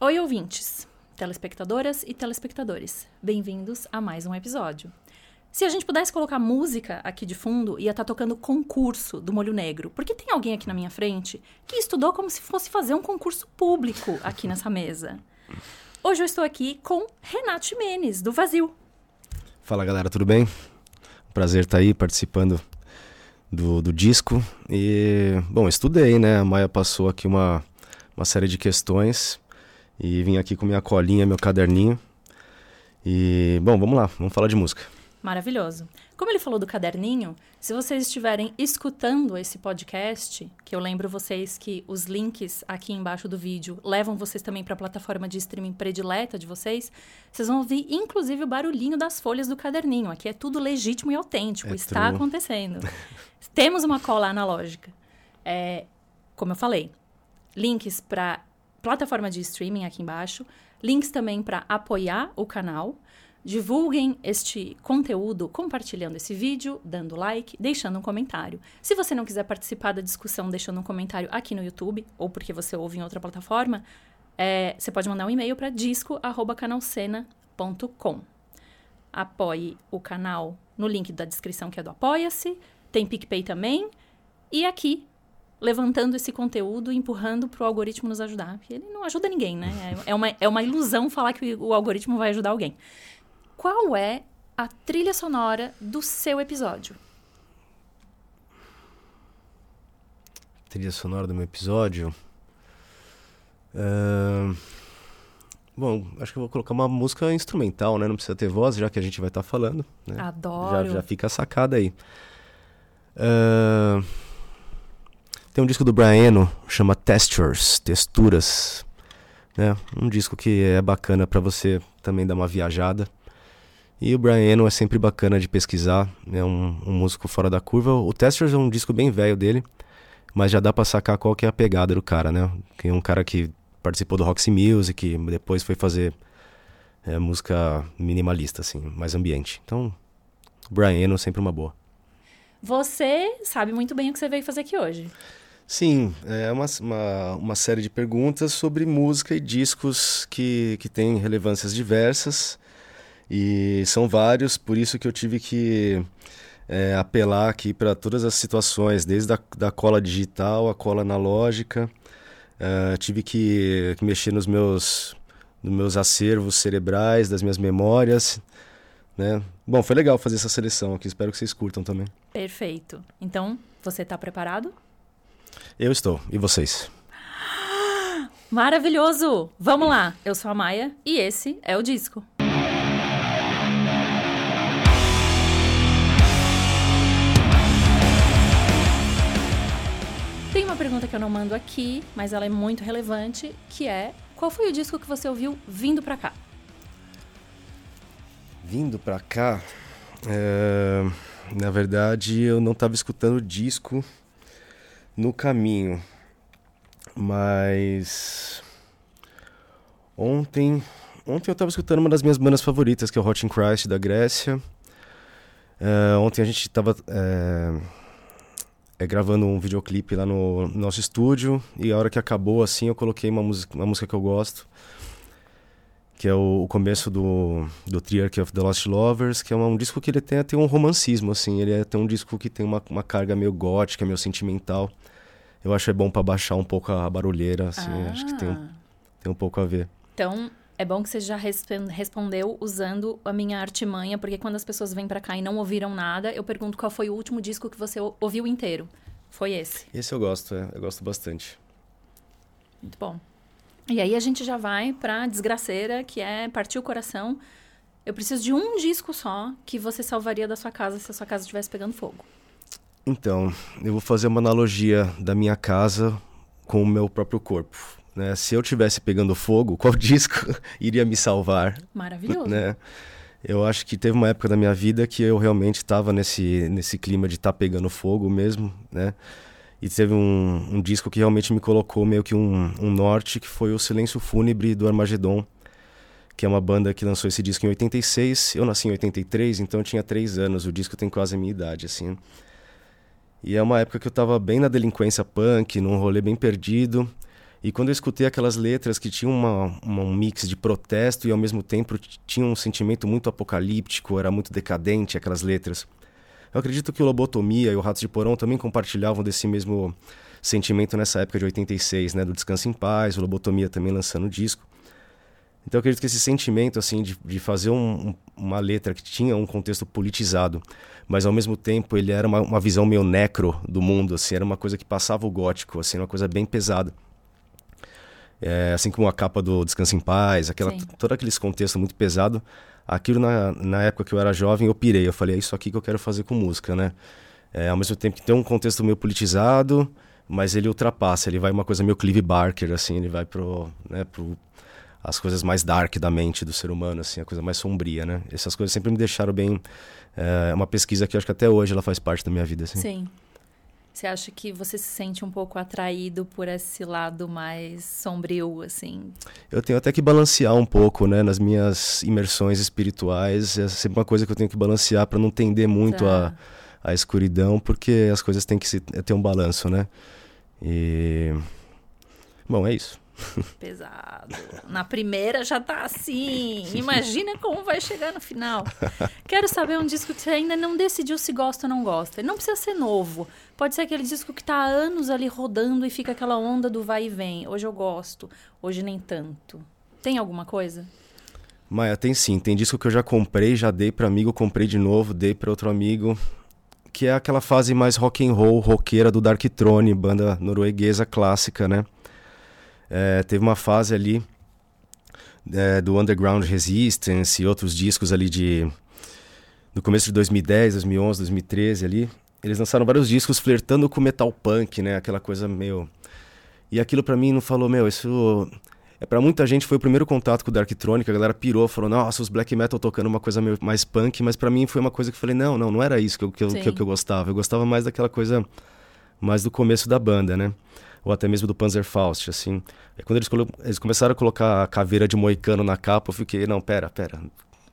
Oi, ouvintes, telespectadoras e telespectadores. Bem-vindos a mais um episódio. Se a gente pudesse colocar música aqui de fundo, ia estar tá tocando concurso do Molho Negro. Porque tem alguém aqui na minha frente que estudou como se fosse fazer um concurso público aqui nessa mesa. Hoje eu estou aqui com Renato Jimenez, do Vazio. Fala galera, tudo bem? Prazer estar aí participando do, do disco. E, bom, estudei, né? A Maia passou aqui uma, uma série de questões e vim aqui com minha colinha, meu caderninho. E, bom, vamos lá, vamos falar de música. Maravilhoso. Como ele falou do caderninho, se vocês estiverem escutando esse podcast, que eu lembro vocês que os links aqui embaixo do vídeo levam vocês também para a plataforma de streaming predileta de vocês, vocês vão ouvir inclusive o barulhinho das folhas do caderninho. Aqui é tudo legítimo e autêntico, é está true. acontecendo. Temos uma cola analógica. É, como eu falei, links para plataforma de streaming aqui embaixo, links também para apoiar o canal. Divulguem este conteúdo compartilhando esse vídeo, dando like, deixando um comentário. Se você não quiser participar da discussão deixando um comentário aqui no YouTube, ou porque você ouve em outra plataforma, é, você pode mandar um e-mail para disco.canalcena.com. Apoie o canal no link da descrição que é do Apoia-se, tem PicPay também, e aqui levantando esse conteúdo e empurrando para o algoritmo nos ajudar. Porque ele não ajuda ninguém, né? É, é uma, é uma ilusão falar que o algoritmo vai ajudar alguém. Qual é a trilha sonora do seu episódio? Trilha sonora do meu episódio? Uh... Bom, acho que eu vou colocar uma música instrumental, né? Não precisa ter voz, já que a gente vai estar tá falando. Né? Adoro. Já, já fica sacada aí. Uh... Tem um disco do Brian Eno, chama Textures, Texturas. Né? Um disco que é bacana para você também dar uma viajada. E o Brian Eno é sempre bacana de pesquisar, é um, um, músico fora da curva. O Textures é um disco bem velho dele, mas já dá pra sacar qual que é a pegada do cara, né? Que é um cara que participou do Roxy Music, depois foi fazer é, música minimalista, assim, mais ambiente. Então, o Brian Eno é sempre uma boa. Você sabe muito bem o que você veio fazer aqui hoje. Sim, é uma, uma, uma, série de perguntas sobre música e discos que, que têm relevâncias diversas. E são vários, por isso que eu tive que é, apelar aqui para todas as situações, desde a da cola digital à cola analógica. Uh, tive que, que, mexer nos meus, nos meus acervos cerebrais, das minhas memórias. Né? Bom, foi legal fazer essa seleção aqui, espero que vocês curtam também. Perfeito. Então, você está preparado? Eu estou. E vocês? Maravilhoso! Vamos lá. Eu sou a Maia e esse é o disco. Tem uma pergunta que eu não mando aqui, mas ela é muito relevante, que é: qual foi o disco que você ouviu vindo para cá? Vindo para cá, é... na verdade, eu não estava escutando o disco no caminho. Mas ontem, ontem eu estava escutando uma das minhas bandas favoritas, que é o Hot in Christ da Grécia. Uh, ontem a gente estava é, é, gravando um videoclipe lá no, no nosso estúdio e a hora que acabou assim eu coloquei uma música, uma música que eu gosto que é o, o, começo do, do Triarchy of the Lost Lovers, que é um, um disco que ele tem, tem um romancismo, assim, ele é tem um disco que tem uma, uma carga meio gótica, meio sentimental. Eu acho que é bom para baixar um pouco a barulheira, assim, ah. acho que tem, tem um pouco a ver. Então, é bom que você já respondeu usando a minha artimanha, porque quando as pessoas vêm para cá e não ouviram nada, eu pergunto qual foi o último disco que você ouviu inteiro. Foi esse? Esse eu gosto, é, eu gosto bastante. Muito bom. E aí a gente já vai pra desgraceira, que é partir o coração. Eu preciso de um disco só que você salvaria da sua casa se a sua casa estivesse pegando fogo. Então, eu vou fazer uma analogia da minha casa com o meu próprio corpo. Né? Se eu tivesse pegando fogo, qual disco iria me salvar? Maravilhoso. Né? Eu acho que teve uma época da minha vida que eu realmente estava nesse, nesse clima de estar tá pegando fogo mesmo, né? E teve um, um, disco que realmente me colocou meio que um, um, norte, que foi o Silêncio Fúnebre do Armagedon, que é uma banda que lançou esse disco em 86. Eu nasci em 83, então eu tinha 3 anos. O disco tem quase a minha idade, assim. E é uma época que eu tava bem na delinquência punk, num rolê bem perdido. E quando eu escutei aquelas letras que tinham uma, uma, um mix de protesto e ao mesmo tempo tinha um sentimento muito apocalíptico, era muito decadente aquelas letras. Eu acredito que o Lobotomia e o Ratos de Porão também compartilhavam desse mesmo sentimento nessa época de 86, né? Do Descanso em Paz, o Lobotomia também lançando o disco. Então eu acredito que esse sentimento assim de, de fazer um, um, uma letra que tinha um contexto politizado, mas ao mesmo tempo ele era uma, uma visão meio necro do mundo, assim, era uma coisa que passava o gótico, assim, uma coisa bem pesada. É, assim como a capa do Descanso em Paz, aquela, todo aqueles contexto muito pesado. Aquilo na, na época que eu era jovem eu pirei, eu falei, é isso aqui que eu quero fazer com música, né? É, ao mesmo tempo que tem um contexto meio politizado, mas ele ultrapassa, ele vai uma coisa meio Clive Barker, assim, ele vai pro, né, pro as coisas mais dark da mente do ser humano, assim, a coisa mais sombria, né? Essas coisas sempre me deixaram bem... É uma pesquisa que eu acho que até hoje ela faz parte da minha vida, assim. Sim. Você acha que você se sente um pouco atraído por esse lado mais sombrio, assim? Eu tenho até que balancear um pouco, né? Nas minhas imersões espirituais, é sempre uma coisa que eu tenho que balancear para não tender muito tá. a, a escuridão, porque as coisas têm que se, ter um balanço, né? E... Bom, é isso. Pesado. Na primeira já tá assim. Imagina como vai chegar no final. Quero saber um disco que você ainda não decidiu se gosta ou não gosta. Não precisa ser novo. Pode ser aquele disco que tá há anos ali rodando e fica aquela onda do vai e vem. Hoje eu gosto, hoje nem tanto. Tem alguma coisa? Maia, tem sim. Tem disco que eu já comprei, já dei para amigo, comprei de novo, dei para outro amigo. Que é aquela fase mais rock and roll, roqueira do Dark Throne, banda norueguesa clássica, né? É, teve uma fase ali é, do Underground Resistance e outros discos ali de no começo de 2010, 2011, 2013 ali. Eles lançaram vários discos flertando com metal punk, né? Aquela coisa meio e aquilo para mim não falou, meu, isso é para muita gente foi o primeiro contato com o Darktronic, a galera pirou, falou, nossa, os black metal tocando uma coisa meio mais punk, mas para mim foi uma coisa que eu falei, não, não, não era isso que eu, que, eu, que, eu gostava. Eu gostava mais daquela coisa mais do começo da banda, né? Ou até mesmo do Panzerfaust, assim. E quando eles, eles começaram a colocar a caveira de moicano na capa, eu fiquei, não, pera, pera,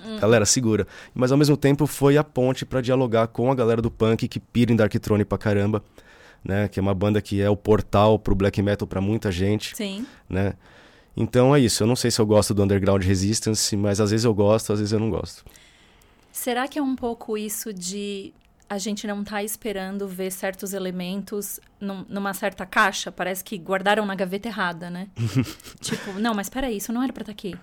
hum. galera, segura. Mas ao mesmo tempo foi a ponte para dialogar com a galera do punk que pira em Darkthrone pra caramba, né? Que é uma banda que é o portal pro black metal para muita gente. Sim. Né? Então é isso. Eu não sei se eu gosto do Underground Resistance, mas às vezes eu gosto, às vezes eu não gosto. Será que é um pouco isso de a gente não está esperando ver certos elementos num, numa certa caixa. Parece que guardaram na gaveta errada, né? tipo, não, mas peraí, isso não era pra estar tá aqui.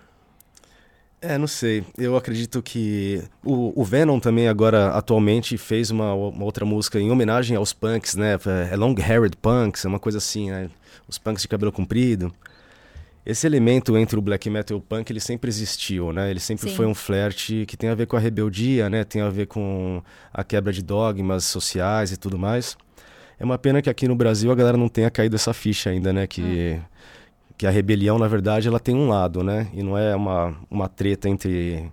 É, não sei. Eu acredito que o, o, Venom também agora atualmente fez uma, uma, outra música em homenagem aos punks, né? É Long Haired Punks, é uma coisa assim, né? Os punks de cabelo comprido esse elemento entre o black metal e o punk ele sempre existiu, né? Ele sempre Sim. foi um flerte que tem a ver com a rebeldia, né? Tem a ver com a quebra de dogmas sociais e tudo mais. É uma pena que aqui no Brasil a galera não tenha caído essa ficha ainda, né? Que, hum. que a rebelião, na verdade, ela tem um lado, né? E não é uma, uma treta entre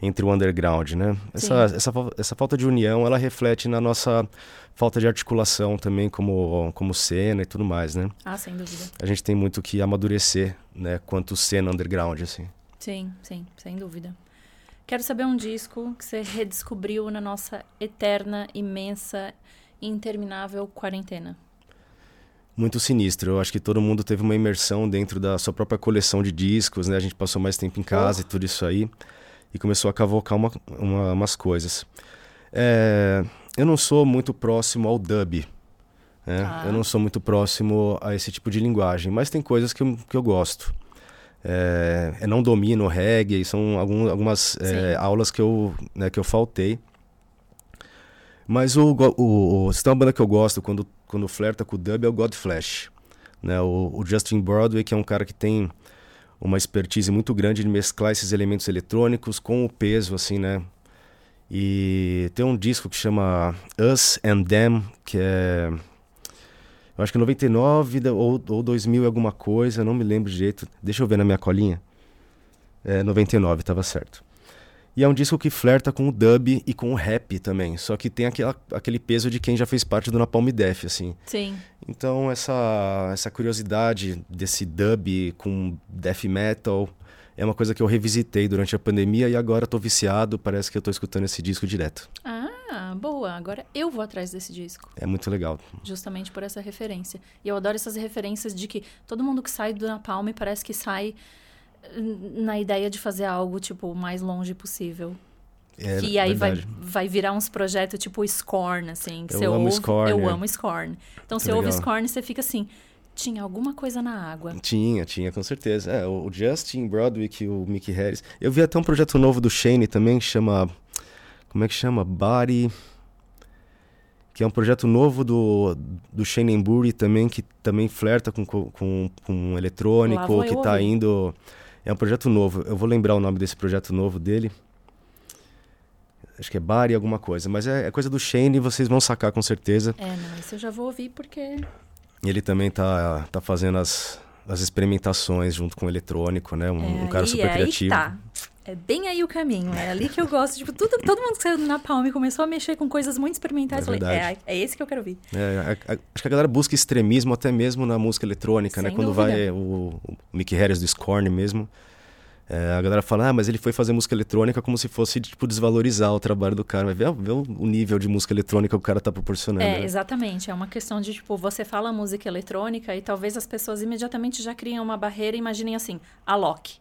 entre o underground, né? Essa, essa, essa falta de união, ela reflete na nossa falta de articulação também como, como cena e tudo mais, né? Ah, sem dúvida. A gente tem muito que amadurecer, né? Quanto cena underground, assim. Sim, sim, sem dúvida. Quero saber um disco que você redescobriu na nossa eterna, imensa, interminável quarentena. Muito sinistro. Eu acho que todo mundo teve uma imersão dentro da sua própria coleção de discos, né? A gente passou mais tempo em casa oh. e tudo isso aí. E começou a cavocar uma, uma, umas coisas. É, eu não sou muito próximo ao dub. Né? Ah. Eu não sou muito próximo a esse tipo de linguagem, mas tem coisas que eu, que eu gosto. É, eu não domino reggae, são algum, algumas é, aulas que eu, né, que eu faltei. Mas o, o, o, se tem uma banda que eu gosto quando, quando flerta com o dub é o Godflesh. Né? O, o Justin Broadway, que é um cara que tem uma expertise muito grande de mesclar esses elementos eletrônicos com o peso, assim, né? E tem um disco que chama Us and Them, que é. Eu acho que 99 ou, ou 2000 alguma coisa, não me lembro direito. Deixa eu ver na minha colinha. É 99, tava certo. E é um disco que flerta com o dub e com o rap também. Só que tem aquela, aquele peso de quem já fez parte do Napalm Death, assim. Sim. Então, essa, essa curiosidade desse dub com death metal é uma coisa que eu revisitei durante a pandemia e agora estou viciado. Parece que eu estou escutando esse disco direto. Ah, boa. Agora eu vou atrás desse disco. É muito legal. Justamente por essa referência. E eu adoro essas referências de que todo mundo que sai do Napalm parece que sai na ideia de fazer algo, tipo, o mais longe possível. É, e aí vai, vai virar uns projetos tipo Scorn, assim. Que eu você amo ouve, Scorn. Eu é. amo Scorn. Então você ouve Scorn e você fica assim. Tinha alguma coisa na água. Tinha, tinha, com certeza. É, o Justin Broadwick e o Mickey Harris. Eu vi até um projeto novo do Shane também, que chama. Como é que chama? Body. Que é um projeto novo do, do Shane Embury também, que também flerta com, com, com eletrônico, que está indo. É um projeto novo. Eu vou lembrar o nome desse projeto novo dele. Acho que é Bari alguma coisa. Mas é, é coisa do Shane e vocês vão sacar com certeza. É, não, isso eu já vou ouvir porque ele também tá, tá fazendo as, as experimentações junto com o eletrônico, né? Um, é, um cara super é criativo. Aí tá. É bem aí o caminho, é ali que eu gosto. Tipo, tudo, todo mundo que saiu na Palme começou a mexer com coisas muito experimentais. É eu falei, é, é esse que eu quero ouvir. É, a, a, acho que a galera busca extremismo até mesmo na música eletrônica, né? Sem Quando dúvida. vai o, o Mickey Harris do Scorn mesmo. É, a galera fala, ah, mas ele foi fazer música eletrônica como se fosse, tipo, desvalorizar o trabalho do cara. Mas vê, vê o, nível de música eletrônica que o cara tá proporcionando. É, né? exatamente. É uma questão de, tipo, você fala música eletrônica e talvez as pessoas imediatamente já criam uma barreira e imaginem assim, a Loki.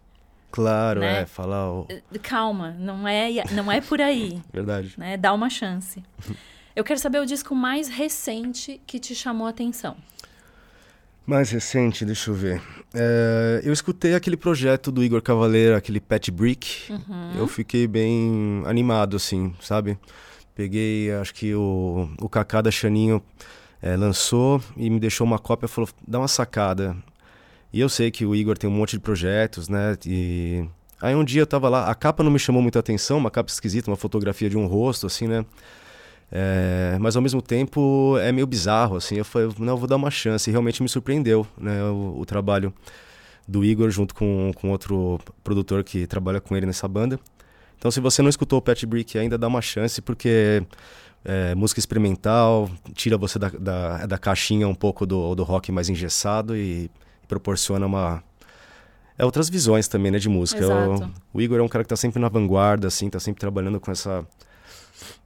Claro, né? é, falar... O... Calma, não é, não é por aí. Verdade. Né? Dá uma chance. Eu quero saber o disco mais recente que te chamou a atenção. Mais recente, deixa eu ver. É, eu escutei aquele projeto do Igor Cavaleira, aquele Pet Brick. Uhum. Eu fiquei bem animado, assim, sabe? Peguei, acho que o, o Kaká da Chaninho é, lançou e me deixou uma cópia e falou: dá uma sacada. E eu sei que o Igor tem um monte de projetos, né? E aí um dia eu tava lá, a capa não me chamou muita atenção, uma capa esquisita, uma fotografia de um rosto, assim, né? É, mas ao mesmo tempo é meio bizarro, assim. Eu falei, não, eu vou dar uma chance. E realmente me surpreendeu, né? O, o, trabalho do Igor junto com, com outro produtor que trabalha com ele nessa banda. Então, se você não escutou o Pat Brick ainda, dá uma chance, porque é, música experimental tira você da, da, da, caixinha um pouco do, do rock mais engessado e, e proporciona uma. É outras visões também, né, de música. O, o Igor é um cara que tá sempre na vanguarda, assim, tá sempre trabalhando com essa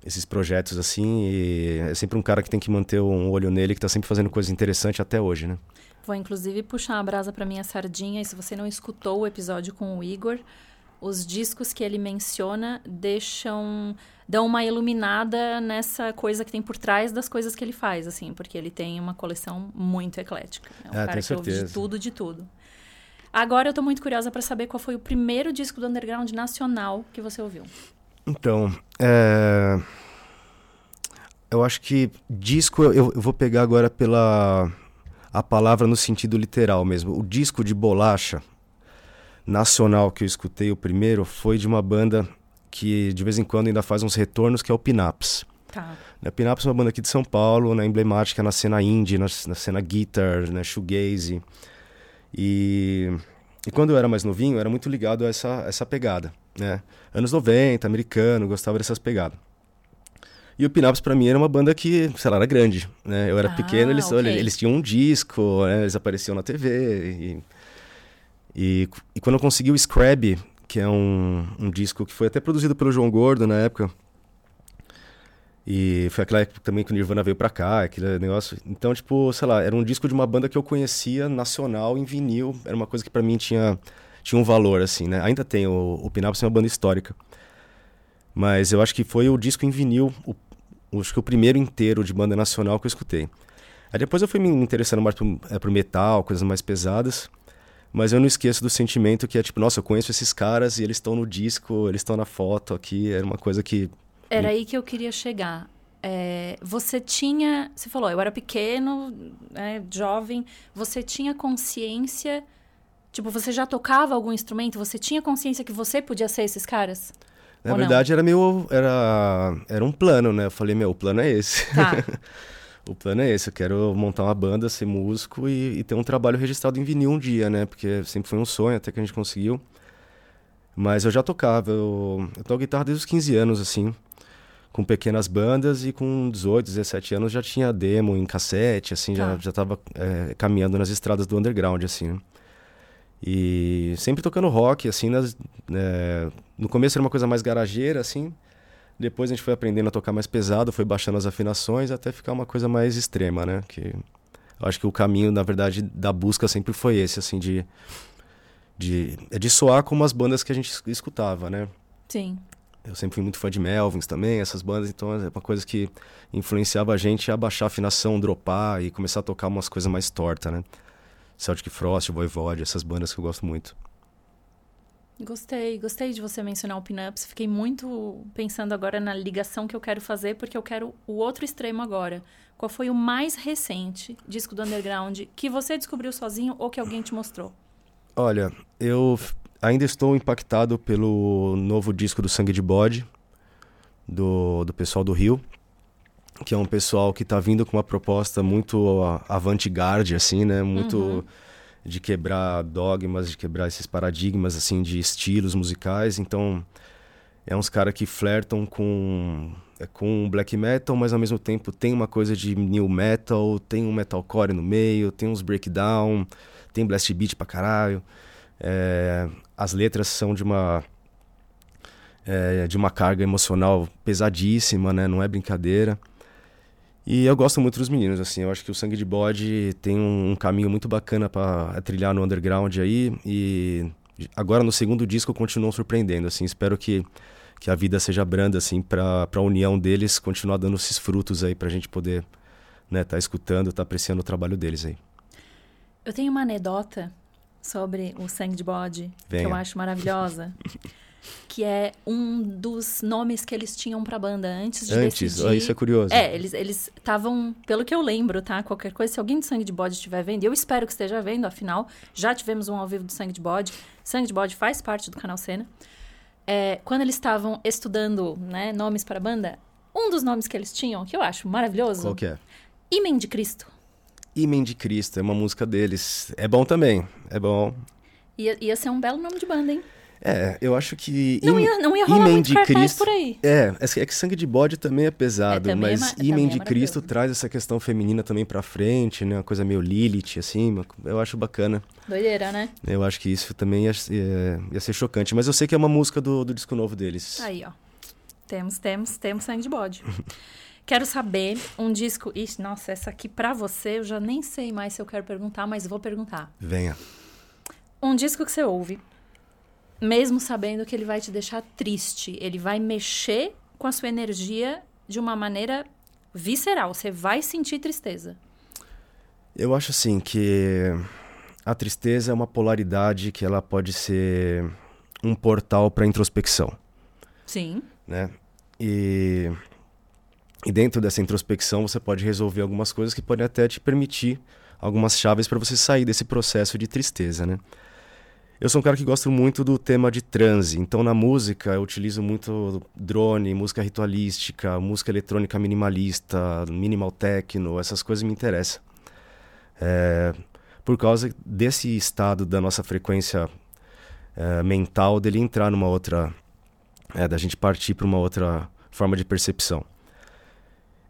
esses projetos assim e é sempre um cara que tem que manter um olho nele que está sempre fazendo coisa interessante até hoje, né? Vou inclusive puxar a brasa para minha sardinha e se você não escutou o episódio com o Igor, os discos que ele menciona deixam dão uma iluminada nessa coisa que tem por trás das coisas que ele faz, assim, porque ele tem uma coleção muito eclética. É um ah, cara que certeza. ouve de tudo, de tudo. Agora eu tô muito curiosa para saber qual foi o primeiro disco do underground nacional que você ouviu. Então, é... eu acho que disco eu, eu, vou pegar agora pela a palavra no sentido literal mesmo. O disco de bolacha nacional que eu escutei o primeiro foi de uma banda que de vez em quando ainda faz uns retornos, que é o Pinaps. Tá. A Pinaps é uma banda aqui de São Paulo, né, emblemática na cena indie, na, na cena guitar, né, shoegaze. E, e quando eu era mais novinho, eu era muito ligado a essa, essa pegada né? Anos 90, americano, gostava dessas pegadas. E o Pinaps para mim era uma banda que, sei lá, era grande, né? Eu era ah, pequeno, eles, okay. olha, eles tinham um disco, né? eles apareciam na TV. E, e, e, quando eu consegui o Scrab, que é um, um disco que foi até produzido pelo João Gordo na época, e foi aquela época também que o Nirvana veio pra cá, aquele negócio. Então, tipo, sei lá, era um disco de uma banda que eu conhecia, nacional, em vinil. Era uma coisa que para mim tinha tinha um valor, assim, né? Ainda tem, o, o Pinaps é uma banda histórica. Mas eu acho que foi o disco em vinil, o, acho que o primeiro inteiro de banda nacional que eu escutei. Aí depois eu fui me interessando mais pro, é, pro metal, coisas mais pesadas. Mas eu não esqueço do sentimento que é tipo, nossa, eu conheço esses caras e eles estão no disco, eles estão na foto aqui. Era uma coisa que. Era aí que eu queria chegar. É, você tinha. Você falou, eu era pequeno, né, jovem. Você tinha consciência Tipo, você já tocava algum instrumento? Você tinha consciência que você podia ser esses caras? Na verdade, não? era meio. Era, era um plano, né? Eu falei, meu, o plano é esse. Tá. o plano é esse. Eu quero montar uma banda, ser músico e, e, ter um trabalho registrado em vinil um dia, né? Porque sempre foi um sonho até que a gente conseguiu. Mas eu já tocava. Eu, eu toco guitarra desde os 15 anos, assim. Com pequenas bandas e com 18, 17 anos já tinha demo em cassete, assim. Tá. Já, já tava é, caminhando nas estradas do underground, assim, né? E sempre tocando rock, assim, nas, é, no começo era uma coisa mais garageira, assim, Depois a gente foi aprendendo a tocar mais pesado, foi baixando as afinações até ficar uma coisa mais extrema, né? Que eu acho que o caminho, na verdade, da busca sempre foi esse, assim, de de é de soar como as bandas que a gente escutava, né? Sim. Eu sempre fui muito fã de Melvins também, essas bandas, então é uma coisa que influenciava a gente a baixar a afinação, dropar e começar a tocar umas coisas mais tortas, né? Celtic Frost, Voivode, essas bandas que eu gosto muito. Gostei, gostei de você mencionar o Pinups. Fiquei muito pensando agora na ligação que eu quero fazer, porque eu quero o outro extremo agora. Qual foi o mais recente disco do underground que você descobriu sozinho ou que alguém te mostrou? Olha, eu ainda estou impactado pelo novo disco do Sangue de Bode, do, do pessoal do Rio, que é um pessoal que está vindo com uma proposta muito avant-garde, assim, né? Muito. Uhum de quebrar dogmas, de quebrar esses paradigmas assim de estilos musicais. Então, é uns caras que flertam com é, com black metal, mas ao mesmo tempo tem uma coisa de new metal, tem um metalcore no meio, tem uns breakdown, tem blast beat pra caralho. É, as letras são de uma é, de uma carga emocional pesadíssima, né? Não é brincadeira. E eu gosto muito dos meninos, assim. Eu acho que o Sangue de Bode tem um, um caminho muito bacana para trilhar no underground aí. E agora no segundo disco continuam surpreendendo, assim. Espero que, que a vida seja branda, assim, para a união deles continuar dando esses frutos aí para a gente poder né, tá escutando, tá apreciando o trabalho deles aí. Eu tenho uma anedota sobre o Sangue de Bode Venha. que eu acho maravilhosa. que é um dos nomes que eles tinham para a banda antes de antes, decidir. Antes, isso é curioso. É, eles eles estavam, pelo que eu lembro, tá? Qualquer coisa, se alguém do Sangue de Bode estiver vendo, eu espero que esteja vendo, afinal, já tivemos um ao vivo do Sangue de Bode. Sangue de Bode faz parte do canal Cena. É, quando eles estavam estudando, né, nomes para a banda, um dos nomes que eles tinham, que eu acho maravilhoso. Qual que é? Imen de Cristo. Imen de Cristo, é uma música deles. É bom também, é bom. Ia, ia ser um belo nome de banda, hein? É, eu acho que. Não ia, não ia rolar muito de Cristo por aí. É, é que sangue de bode também é pesado, é, também mas é, Imen de é Cristo traz essa questão feminina também pra frente, né? Uma coisa meio Lilith, assim. Eu acho bacana. Doideira, né? Eu acho que isso também ia, ia, ia ser chocante. Mas eu sei que é uma música do, do disco novo deles. Aí, ó. Temos, temos, temos sangue de bode. Quero saber um disco. Ixi, nossa, essa aqui pra você eu já nem sei mais se eu quero perguntar, mas vou perguntar. Venha. Um disco que você ouve mesmo sabendo que ele vai te deixar triste. Ele vai mexer com a sua energia de uma maneira visceral. Você vai sentir tristeza. Eu acho assim que a tristeza é uma polaridade que ela pode ser um portal para introspecção. Sim. Né? E, e dentro dessa introspecção você pode resolver algumas coisas que podem até te permitir algumas chaves para você sair desse processo de tristeza, né? Eu sou um cara que gosta muito do tema de transe, então na música eu utilizo muito drone, música ritualística, música eletrônica minimalista, minimal techno, essas coisas me interessam. É, por causa desse estado da nossa frequência é, mental, dele entrar numa outra. É, da gente partir para uma outra forma de percepção.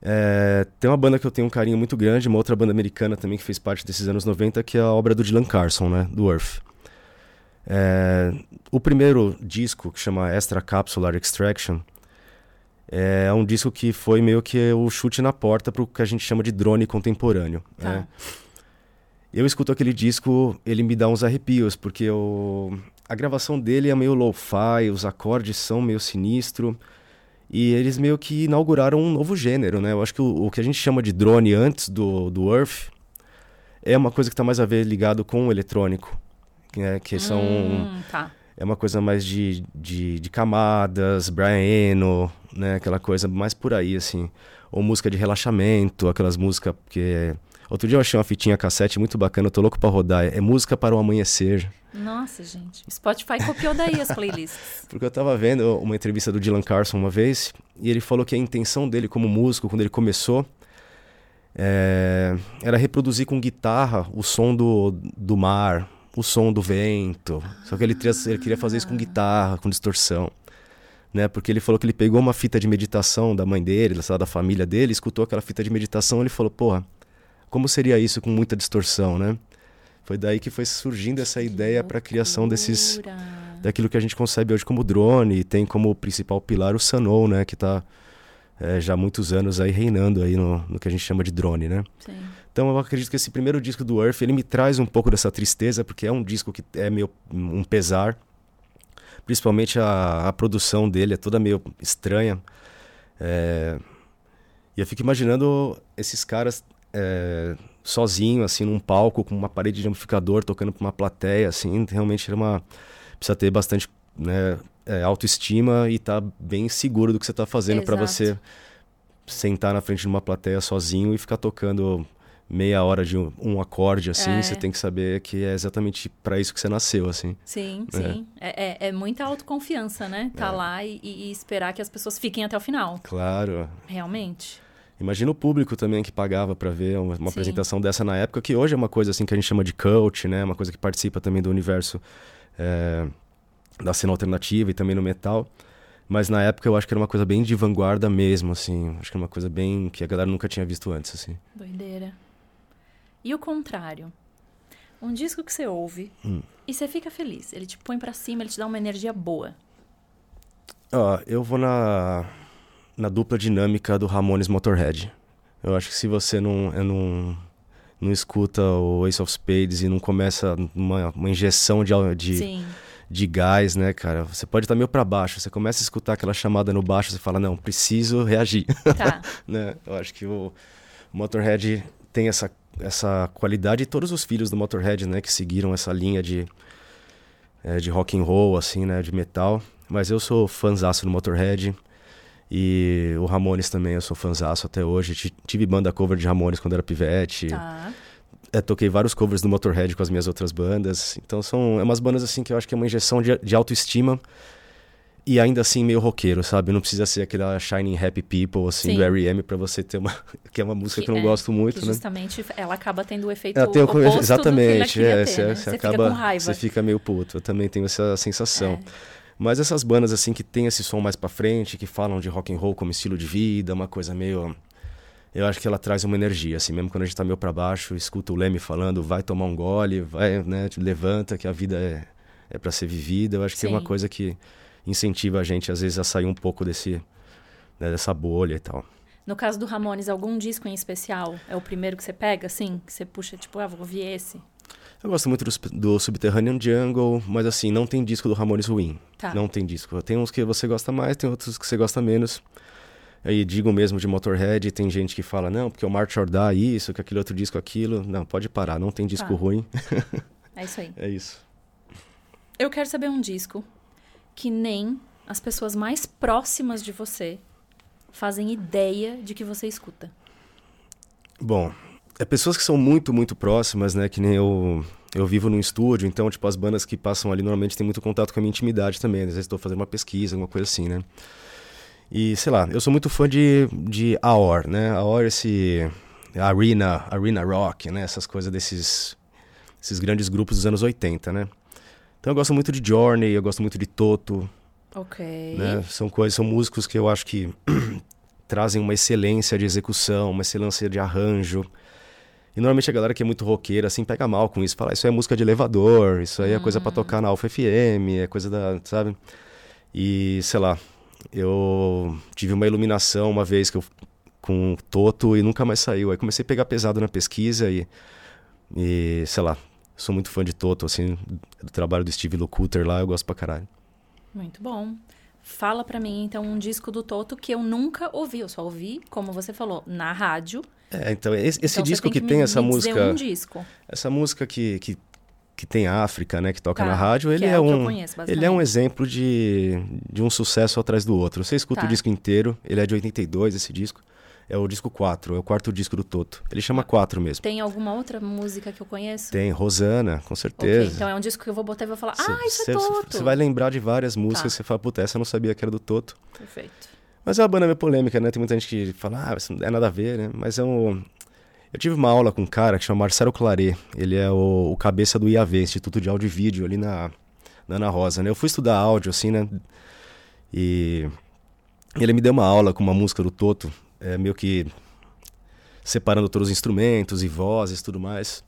É, tem uma banda que eu tenho um carinho muito grande, uma outra banda americana também que fez parte desses anos 90, que é a obra do Dylan Carson, né, do Earth. É, o primeiro disco, que chama Extra Capsular Extraction, é um disco que foi meio que o chute na porta para o que a gente chama de drone contemporâneo. Tá. Né? Eu escuto aquele disco, ele me dá uns arrepios, porque eu... a gravação dele é meio lo-fi, os acordes são meio sinistro, e eles meio que inauguraram um novo gênero, né? Eu acho que o, o que a gente chama de drone antes do, do Earth é uma coisa que está mais a ver ligado com o eletrônico né? Que são. Hum, tá. É uma coisa mais de, de, de, camadas, Brian Eno, né? Aquela coisa mais por aí, assim. Ou música de relaxamento, aquelas músicas que. Outro dia eu achei uma fitinha cassete muito bacana, eu tô louco pra rodar. É música para o amanhecer. Nossa, gente. Spotify copiou daí as playlists. Porque eu tava vendo uma entrevista do Dylan Carson uma vez, e ele falou que a intenção dele como músico, quando ele começou, é, era reproduzir com guitarra o som do, do mar, o som do vento. Só que ele, ele queria fazer isso com guitarra, com distorção. Né? Porque ele falou que ele pegou uma fita de meditação da mãe dele, da família dele, escutou aquela fita de meditação e ele falou, porra, como seria isso com muita distorção, né? Foi daí que foi surgindo essa ideia para a criação desses daquilo que a gente concebe hoje como drone e tem como principal pilar o Sanou, né, que está é, já há muitos anos aí reinando aí no, no, que a gente chama de drone, né? Sim. Então eu acredito que esse primeiro disco do Earth, ele me traz um pouco dessa tristeza, porque é um disco que é meio um pesar, principalmente a, a produção dele é toda meio estranha. É... E eu fico imaginando esses caras é, sozinho, assim, num palco, com uma parede de amplificador, tocando para uma plateia, assim, realmente era uma... Precisa ter bastante né, é, autoestima e estar tá bem seguro do que você está fazendo para você sentar na frente de uma plateia sozinho e ficar tocando meia hora de um, um acorde, assim, é. você tem que saber que é exatamente para isso que você nasceu, assim. Sim, é. sim. É, é, é, muita autoconfiança, né? Tá é. lá e, e, esperar que as pessoas fiquem até o final. Claro. Realmente. Imagina o público também que pagava para ver uma, uma apresentação dessa na época, que hoje é uma coisa assim que a gente chama de cult, né? Uma coisa que participa também do universo é, da cena alternativa e também no metal. Mas na época eu acho que era uma coisa bem de vanguarda mesmo, assim. Acho que era uma coisa bem que a galera nunca tinha visto antes, assim. Doideira. E o contrário? Um disco que você ouve hum. e você fica feliz. Ele te põe para cima, ele te dá uma energia boa. Ó, eu vou na na dupla dinâmica do Ramones Motorhead. Eu acho que se você não, não, não escuta o Ace of Spades e não começa uma, uma injeção de, de, de gás, né, cara? Você pode estar meio para baixo. Você começa a escutar aquela chamada no baixo, você fala, não, preciso reagir. Tá. né? Eu acho que o Motorhead tem essa, essa qualidade e todos os filhos do Motorhead, né, que seguiram essa linha de, é, de rock and roll, assim, né, de metal. Mas eu sou fãzaço do Motorhead. E o Ramones também, eu sou fãzaço até hoje. tive banda cover de Ramones quando era pivete. Tá. É, toquei vários covers do Motorhead com as minhas outras bandas. Então são é umas bandas assim que eu acho que é uma injeção de, de autoestima e ainda assim meio roqueiro, sabe? Não precisa ser aquela Shining Happy People assim Sim. do R.E.M. para você ter uma que é uma música que, que eu não é, gosto muito, que né? Justamente ela acaba tendo o efeito ela tem o, exatamente, é, ter, você, né? você, acaba, fica com raiva. Você fica meio puto. Eu também tenho essa sensação. É. Mas essas bandas assim que tem esse som mais para frente, que falam de rock and roll como estilo de vida, uma coisa meio eu acho que ela traz uma energia, assim, mesmo quando a gente tá meio para baixo, escuta o Leme falando, vai tomar um gole, vai, né, levanta que a vida é é para ser vivida. Eu acho Sim. que é uma coisa que incentiva a gente às vezes a sair um pouco desse né, dessa bolha e tal. No caso do Ramones, algum disco em especial? É o primeiro que você pega, assim? Que você puxa, tipo, ah, vou ouvir esse? Eu gosto muito do, do Subterranean Jungle, mas assim, não tem disco do Ramones ruim. Tá. Não tem disco. Tem uns que você gosta mais, tem outros que você gosta menos. Aí digo mesmo de Motorhead, tem gente que fala, não, porque o March or Die, isso, que aquele outro disco, aquilo. Não, pode parar, não tem disco tá. ruim. é isso aí. É isso. Eu quero saber um disco que nem as pessoas mais próximas de você fazem ideia de que você escuta. Bom, é pessoas que são muito, muito próximas, né? Que nem eu, eu vivo num estúdio, então, tipo, as bandas que passam ali normalmente têm muito contato com a minha intimidade também. Às vezes estou fazendo uma pesquisa, alguma coisa assim, né? E, sei lá, eu sou muito fã de, de AOR, né? AOR, esse arena, arena rock, né? Essas coisas desses esses grandes grupos dos anos 80, né? Então eu gosto muito de Journey, eu gosto muito de Toto. Ok. Né? São coisas, são músicos que eu acho que trazem uma excelência de execução, uma excelência de arranjo. E normalmente a galera que é muito roqueira, assim, pega mal com isso. Fala, isso é música de elevador, isso aí é coisa para hum. tocar na Alfa FM, é coisa da, sabe? E, sei lá, eu tive uma iluminação uma vez que eu com o Toto e nunca mais saiu. Aí comecei a pegar pesado na pesquisa e, e sei lá, sou muito fã de Toto, assim, do trabalho do Steve Lukather lá, eu gosto pra caralho. Muito bom. Fala pra mim, então, um disco do Toto que eu nunca ouvi. Eu só ouvi, como você falou, na rádio. É, então, esse, esse então, disco que, que, tem me, essa me música. Um disco. Essa música que, que, que tem África, né? Que toca tá, na rádio, ele é, é um. Conheço, ele é um exemplo de, de um sucesso atrás do outro. Você escuta tá. o disco inteiro, ele é de 82, esse disco é o disco 4, é o quarto disco do Toto. Ele chama 4 mesmo. Tem alguma outra música que eu conheço? Tem, Rosana, com certeza. Okay, então é um disco que eu vou botar e vou falar, cê, ah, isso cê, é Toto. Você vai lembrar de várias músicas, tá. você fala, puta, essa eu não sabia que era do Toto. Perfeito. Mas é uma banda meio polêmica, né? Tem muita gente que fala, ah, isso não é nada a ver, né? Mas é um... Eu tive uma aula com um cara que chama Marcelo Claret. Ele é o, o cabeça do IAV, Instituto de Áudio e Vídeo, ali na, na Ana Rosa, né? Eu fui estudar áudio, assim, né? E ele me deu uma aula com uma música do Toto, é, meio que separando todos os instrumentos e vozes e tudo mais.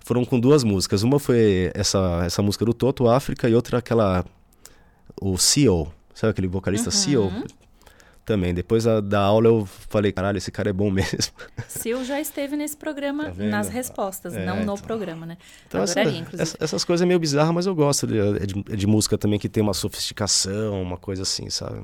Foram com duas músicas. Uma foi essa, essa música do Toto, África, e outra aquela o Seal, sabe aquele vocalista uhum. Seal? Também. Depois da, da, aula eu falei, caralho, esse cara é bom mesmo. Seal já esteve nesse programa tá nas respostas, é, não no então... programa, né? Então, Adoraria, essa, essa, essas coisas é meio bizarras, mas eu gosto de, de, de música também que tem uma sofisticação, uma coisa assim, sabe?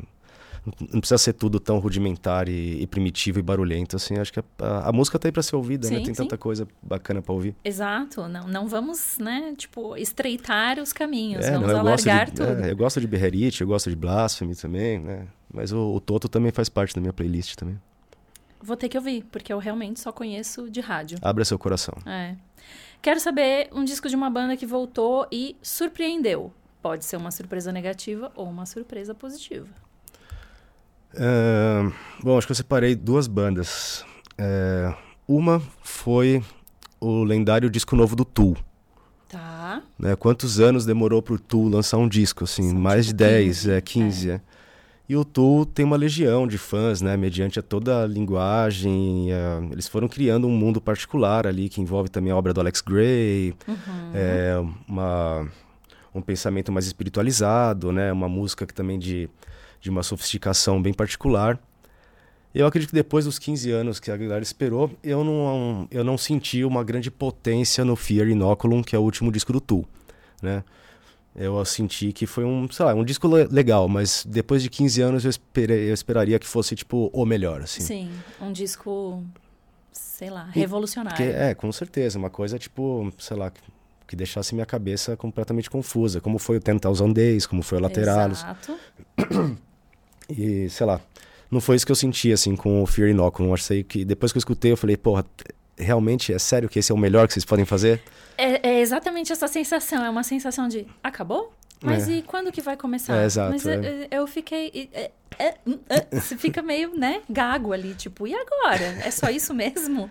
Não precisa ser tudo tão rudimentar e, e primitivo e barulhento, assim. Acho que a, a, a música tá aí para ser ouvida, né? sim, né? Tem sim. tanta coisa bacana para ouvir. Exato. Não, não vamos, né, tipo, estreitar os caminhos. É, vamos não, alargar de, tudo. É, eu gosto de Beherit, eu gosto de Blasphemy também, né? Mas o, o Toto também faz parte da minha playlist também. Vou ter que ouvir, porque eu realmente só conheço de rádio. Abra seu coração. É. Quero saber um disco de uma banda que voltou e surpreendeu. Pode ser uma surpresa negativa ou uma surpresa positiva. Uh, bom, acho que eu separei duas bandas. Uh, uma foi o lendário disco novo do Tool. Tá. Né? Quantos anos demorou pro Tool lançar um disco? Assim, São mais tipo de 10, 15, é, 15. É. é. E o Tool tem uma legião de fãs, né? Mediante a toda a linguagem. Uh, eles foram criando um mundo particular ali, que envolve também a obra do Alex Gray. Uhum. É, uma, um pensamento mais espiritualizado, né? Uma música que também de de uma sofisticação bem particular. Eu acredito que depois dos 15 anos que a galera esperou, eu não, eu não senti uma grande potência no Fear Inoculum, que é o último disco do Tool, né? Eu senti que foi um, sei lá, um disco legal, mas depois de 15 anos eu, esperei, eu esperaria que fosse, tipo, o melhor, assim. Sim, um disco, sei lá, revolucionário. Que, é, com certeza, uma coisa, tipo, sei lá, que deixasse minha cabeça completamente confusa, como foi o Ten Thousand Days, como foi o Lateralis. Exato. E, sei lá, não foi isso que eu senti, assim, com o Fear Inoculum. Achei que depois que eu escutei, eu falei, porra, realmente é sério que esse é o melhor que vocês podem fazer? É, é exatamente essa sensação. É uma sensação de, acabou? Mas é. e quando que vai começar? É, exato. Mas é. eu, eu fiquei. É, é, hum, você fica meio, né, gago ali, tipo, e agora? É só isso mesmo?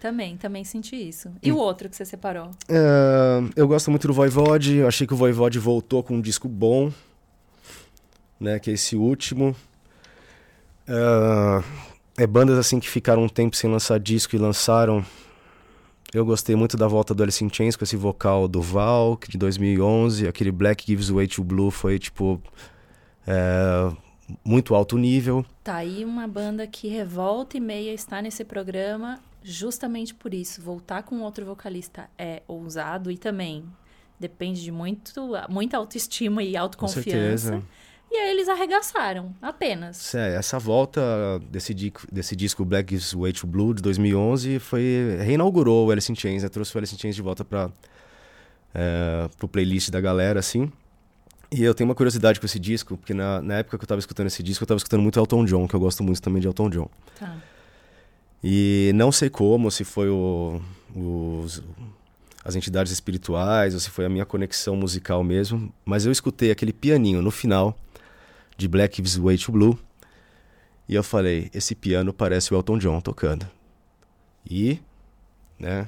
Também, também senti isso. E hum. o outro que você separou? eu gosto muito do Voivode. Eu achei que o Voivode voltou com um disco bom né? Que é esse último. Uh, é bandas assim que ficaram um tempo sem lançar disco e lançaram. Eu gostei muito da volta do Alice in Chains com esse vocal do Valk de 2011. Aquele Black Gives Way to Blue foi tipo é, muito alto nível. Tá aí uma banda que revolta e meia está nesse programa justamente por isso. Voltar com outro vocalista é ousado e também depende de muito, muita autoestima e autoconfiança. Com certeza. E aí eles arregaçaram, apenas. É, essa volta desse, desse disco Black is Way to Blue, de 2011, foi reinaugurou o Alice in Chains, né? trouxe o Alice in Chains de volta para é, pro playlist da galera, assim. E eu tenho uma curiosidade com esse disco, porque na, na época que eu tava escutando esse disco, eu tava escutando muito Elton John, que eu gosto muito também de Elton John. Tá. E não sei como, se foi o, os, as entidades espirituais, ou se foi a minha conexão musical mesmo, mas eu escutei aquele pianinho no final de Black Gives Way to Blue. E eu falei, esse piano parece o Elton John tocando. E, né,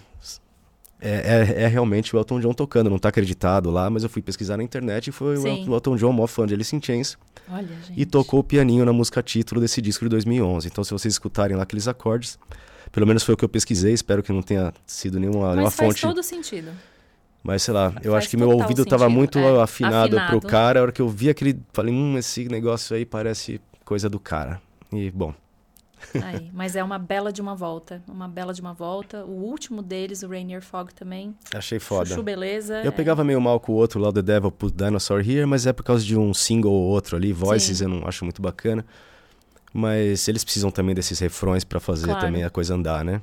é, é, é, realmente o Elton John tocando, não está acreditado lá, mas eu fui pesquisar na internet e foi Sim. o Elton John, maior fã de Alice in Chains. Olha, e tocou o pianinho na música título desse disco de 2011. Então, se vocês escutarem lá aqueles acordes, pelo menos foi o que eu pesquisei, espero que não tenha sido nenhuma, mas nenhuma faz fonte. todo sentido. Mas sei lá, eu acho que meu ouvido estava muito é, afinado, afinado pro cara. A hora que eu vi aquele. Falei, hum, esse negócio aí parece coisa do cara. E, bom. Aí, mas é uma bela de uma volta. Uma bela de uma volta. O último deles, o Rainier Fog também. Achei foda. Chuchu beleza. Eu é... pegava meio mal com o outro lá, The Devil Put Dinosaur Here, mas é por causa de um single ou outro ali. Voices Sim. eu não acho muito bacana. Mas eles precisam também desses refrões para fazer claro. também a coisa andar, né?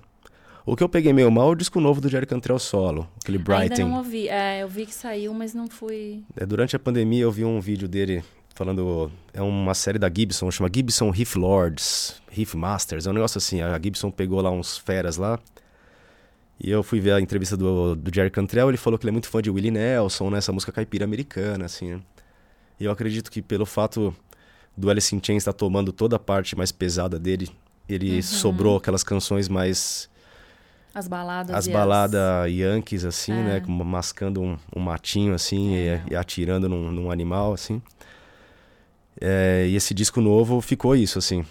O que eu peguei meio mal é o disco novo do Jerry Cantrell solo, aquele Brighton. Ainda não ouvi. É, eu vi que saiu, mas não fui... É, durante a pandemia eu vi um vídeo dele falando... É uma série da Gibson, chama Gibson Riff Lords, Riff Masters. É um negócio assim, a Gibson pegou lá uns feras lá. E eu fui ver a entrevista do, do Jerry Cantrell, ele falou que ele é muito fã de Willie Nelson, né? Essa música caipira americana, assim, né? E eu acredito que pelo fato do Alice in Chains estar tá tomando toda a parte mais pesada dele, ele uhum. sobrou aquelas canções mais as baladas. As baladas as... yankees, assim, né, é. né? Mascando um, um matinho, assim, é. e, e, atirando num, num animal, assim. É, e esse disco novo ficou isso, assim.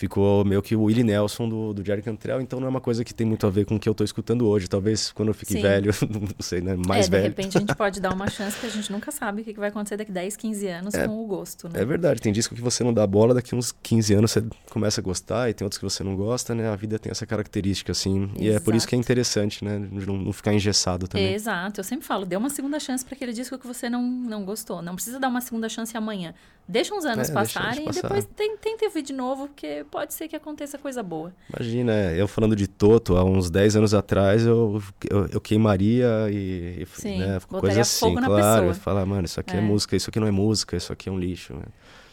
Ficou meio que o Willie Nelson do, do Jerry Cantrell, então não é uma coisa que tem muito a ver com o que eu estou escutando hoje. Talvez quando eu fique Sim. velho, não sei, né? Mais é, velho. de repente a gente pode dar uma chance que a gente nunca sabe o que vai acontecer daqui 10, 15 anos É. com o gosto, né? É verdade, tem disco que você não dá bola, daqui uns 15 anos você começa a gostar, e tem outros que você não gosta, né? A vida tem essa característica, assim. E é por isso que é Exato. interessante, né? Não, não ficar engessado também. Exato, eu sempre falo, dê uma segunda chance para aquele disco que você não, não gostou. Não precisa dar uma segunda chance amanhã. Deixa uns anos É, passarem e depois tenta ouvir de novo, porque pode ser que aconteça coisa boa. Imagina, eu falando de Toto, há uns 10 anos atrás, eu, eu, eu queimaria e, Sim, né, coisa assim, claro. Falar, mano, isso aqui é. É. música, isso aqui não é música, isso aqui é um lixo. né?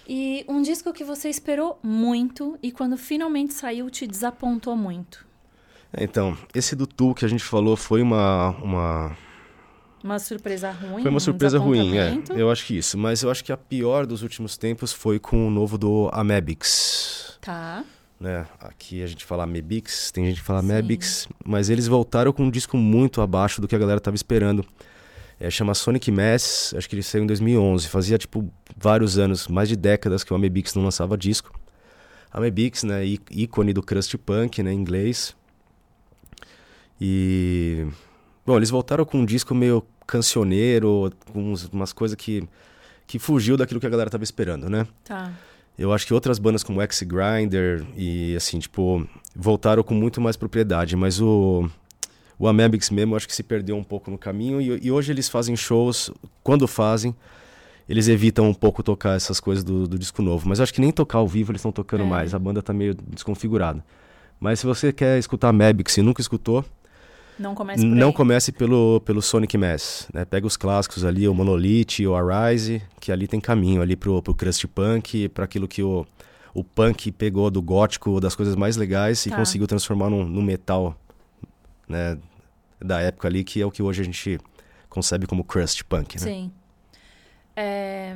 E um disco que você esperou muito e quando finalmente saiu te desapontou muito. É, Então, esse do Tu que a gente falou foi uma, uma, Uma surpresa ruim? Foi uma um surpresa ruim, é. Eu acho que isso. Mas eu acho que a pior dos últimos tempos foi com o novo do Amebix. Tá. Né? Aqui a gente fala Amebix, tem gente que fala Sim. Amebix, mas eles voltaram com um disco muito abaixo do que a galera tava esperando. É, chama Sonic Mass, acho que ele saiu em 2011. Fazia, tipo, vários anos, mais de décadas que o Amebix não lançava disco. Amebix, né, ícone do crust punk, né, em inglês. E... Bom, eles voltaram com um disco meio cancioneiro, com umas coisas que, que fugiu daquilo que a galera tava esperando, né? Tá. Eu acho que outras bandas como X Grinder e assim, tipo, voltaram com muito mais propriedade, mas o o Amebix mesmo acho que se perdeu um pouco no caminho e, e hoje eles fazem shows, quando fazem, eles evitam um pouco tocar essas coisas do, do disco novo, mas eu acho que nem tocar ao vivo eles estão tocando É. mais, a banda tá meio desconfigurada. Mas se você quer escutar Amebix e nunca escutou, Não comece não comece pelo, pelo Sonic Mass, né? Pega os clássicos ali, o Monolith, o Arise, que ali tem caminho ali pro, pro crust punk, para aquilo que o, o punk pegou do gótico, das coisas mais legais e Tá. conseguiu transformar num, num metal, né? Da época ali, que é o que hoje a gente concebe como crust punk, né? Sim. É,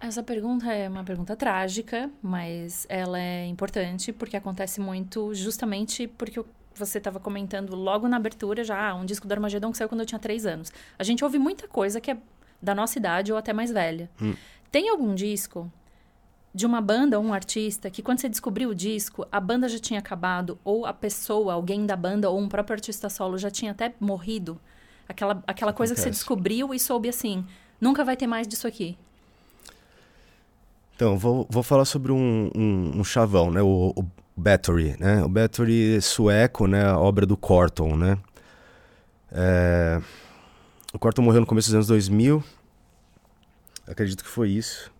essa pergunta é uma pergunta trágica, mas ela é importante porque acontece muito justamente porque o- você estava comentando logo na abertura já, ah, um disco do Armagedon que saiu quando eu tinha três anos. A gente ouve muita coisa que é da nossa idade ou até mais velha. Hum. Tem algum disco de uma banda ou um artista que quando você descobriu o disco, a banda já tinha acabado ou a pessoa, alguém da banda ou um próprio artista solo já tinha até morrido? Aquela, aquela coisa que você Acontece. descobriu e soube assim, nunca vai ter mais disso aqui. Então, vou, vou falar sobre um, um, um chavão, né? O, o Battery, né? O Battery sueco, né? A obra do Corton, né? É, O Corton morreu no começo dos anos 2000. Acredito que foi isso.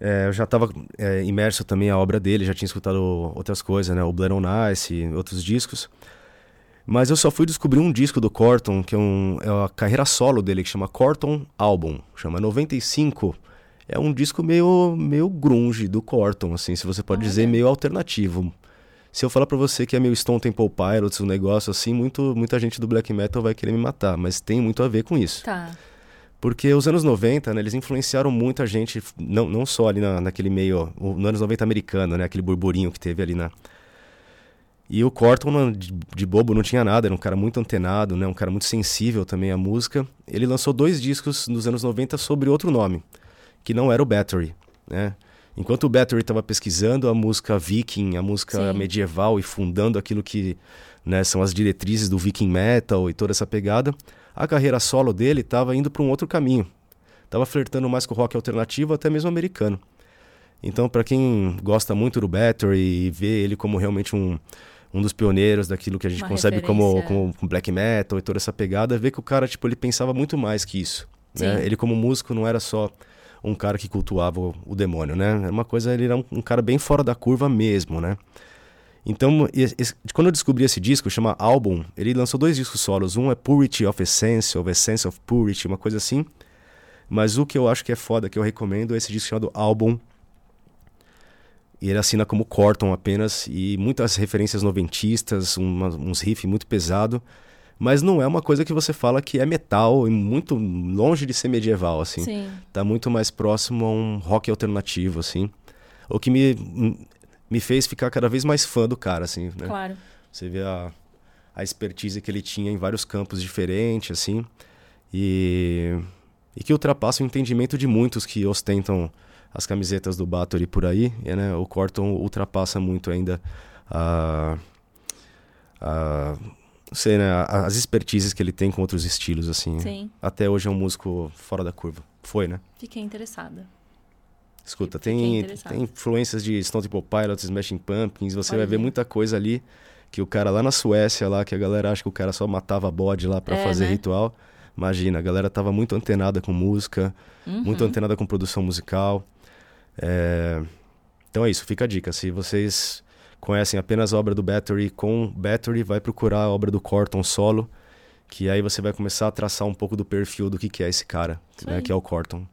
É, eu já estava imerso também a obra dele, já tinha escutado outras coisas, né? O Blood on Ice outros discos. Mas eu só fui descobrir um disco do Corton, que é, um, é a carreira solo dele, que chama Corton Album. Chama 95 é um disco meio, meio grunge do Corton, assim, se você pode dizer, Olha. meio alternativo. Se eu falar pra você que é meio Stone Temple Pilots, um negócio assim, muito, muita gente do black metal vai querer me matar, mas tem muito a ver com isso. Tá. Porque os anos 90, né, eles influenciaram muita gente, não, não só ali na, naquele meio, no anos 90 americano, né, aquele burburinho que teve ali na... E o Corton, de, de bobo, não tinha nada, era um cara muito antenado, né, um cara muito sensível também à música. Ele lançou dois discos nos anos 90 sobre outro nome, que não era o Battery, né? Enquanto o Battery estava pesquisando a música viking, a música Sim. medieval e fundando aquilo que né, são as diretrizes do viking metal e toda essa pegada, a carreira solo dele estava indo para um outro caminho. Tava flertando mais com o rock alternativo, até mesmo americano. Então, para quem gosta muito do Battery e vê ele como realmente um, um dos pioneiros daquilo que a gente Uma concebe como, como black metal e toda essa pegada, vê que o cara, tipo, ele pensava muito mais que isso. Né? Ele como músico não era só um cara que cultuava o, o demônio, né? Era uma coisa, ele era um, um cara bem fora da curva mesmo, né? Então, esse- quando eu descobri esse disco, chama Album, ele lançou dois discos solos. Um é Purity of Essence, ou Essence of Purity, uma coisa assim. Mas o que eu acho que é foda, que eu recomendo, é esse disco chamado Album. E ele assina como Corton apenas, e muitas referências noventistas, uma- uns riffs muito pesado. Mas não é uma coisa que você fala que é metal, e muito longe de ser medieval, assim Sim. tá muito mais próximo a um rock alternativo, assim. O que me, me fez ficar cada vez mais fã do cara, assim, né? Claro. Você vê a, a expertise que ele tinha em vários campos diferentes, assim. E e que ultrapassa o entendimento de muitos que ostentam as camisetas do Bathory por aí, e, né, o Corton ultrapassa muito ainda a, a sei, né, as expertises que ele tem com outros estilos, assim. Sim. Até hoje é um músico fora da curva. Foi, né? Fiquei interessada. Escuta, tem, tem influências de Stone Temple Pilots, Smashing Pumpkins, você Olha. vai ver muita coisa ali que o cara lá na Suécia, lá, que a galera acha que o cara só matava bode lá para É, fazer né? ritual. Imagina, a galera tava muito antenada com música, Uhum. muito antenada com produção musical. É, Então é isso, fica a dica. Se vocês conhecem apenas a obra do Battery com Battery, vai procurar a obra do Corton solo, que aí você vai começar a traçar um pouco do perfil do que, que é esse cara, né, que é o Corton.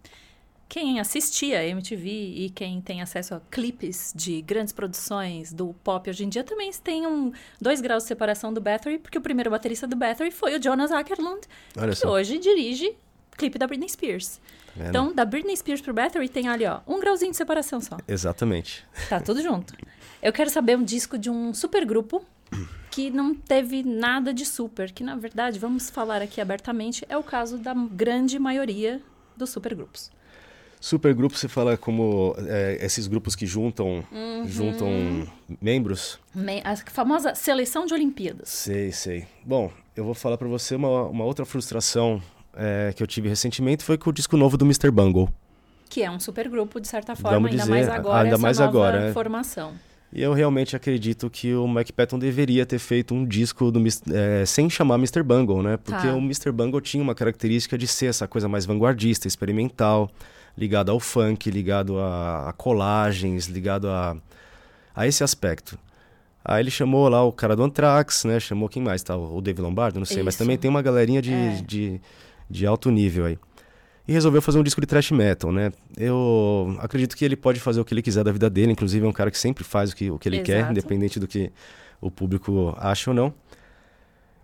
Quem assistia a MTV e quem tem acesso a clipes de grandes produções do pop hoje em dia também tem um dois graus de separação do Battery, porque o primeiro baterista do Battery foi o Jonas Ackerlund, Olha que só. hoje dirige clipe da Britney Spears. vendo? Então, da Britney Spears pro Battery tem ali, ó, um grauzinho de separação só. Exatamente. Tá tudo junto. Eu quero saber um disco de um supergrupo que não teve nada de super, que na verdade, vamos falar aqui abertamente, é o caso da grande maioria dos supergrupos. Supergrupo você fala como é, esses grupos que juntam, Uhum. juntam membros? Me- A famosa seleção de Olimpíadas. Sei, sei. Bom, eu vou falar pra você uma, uma outra frustração é, que eu tive recentemente foi com o disco novo do Mr. Bungle. Que é um supergrupo, de certa forma, Vamos ainda dizer, mais agora, ainda mais agora, é. E eu realmente acredito que o Mike Patton deveria ter feito um disco do, é, sem chamar Mr. Bungle, né? Porque Tá. o Mr. Bungle tinha uma característica de ser essa coisa mais vanguardista, experimental, ligado ao funk, ligado a, a colagens, ligado a, a esse aspecto. Aí ele chamou lá o cara do Anthrax, né? Chamou quem mais? Tá? O Dave Lombardo? Não sei, mas Isso. também tem uma galerinha de, É. de, de alto nível aí. E resolveu fazer um disco de thrash metal, né? Eu acredito que ele pode fazer o que ele quiser da vida dele, inclusive é um cara que sempre faz o que, o que ele quer, Exato. independente do que o público acha ou não.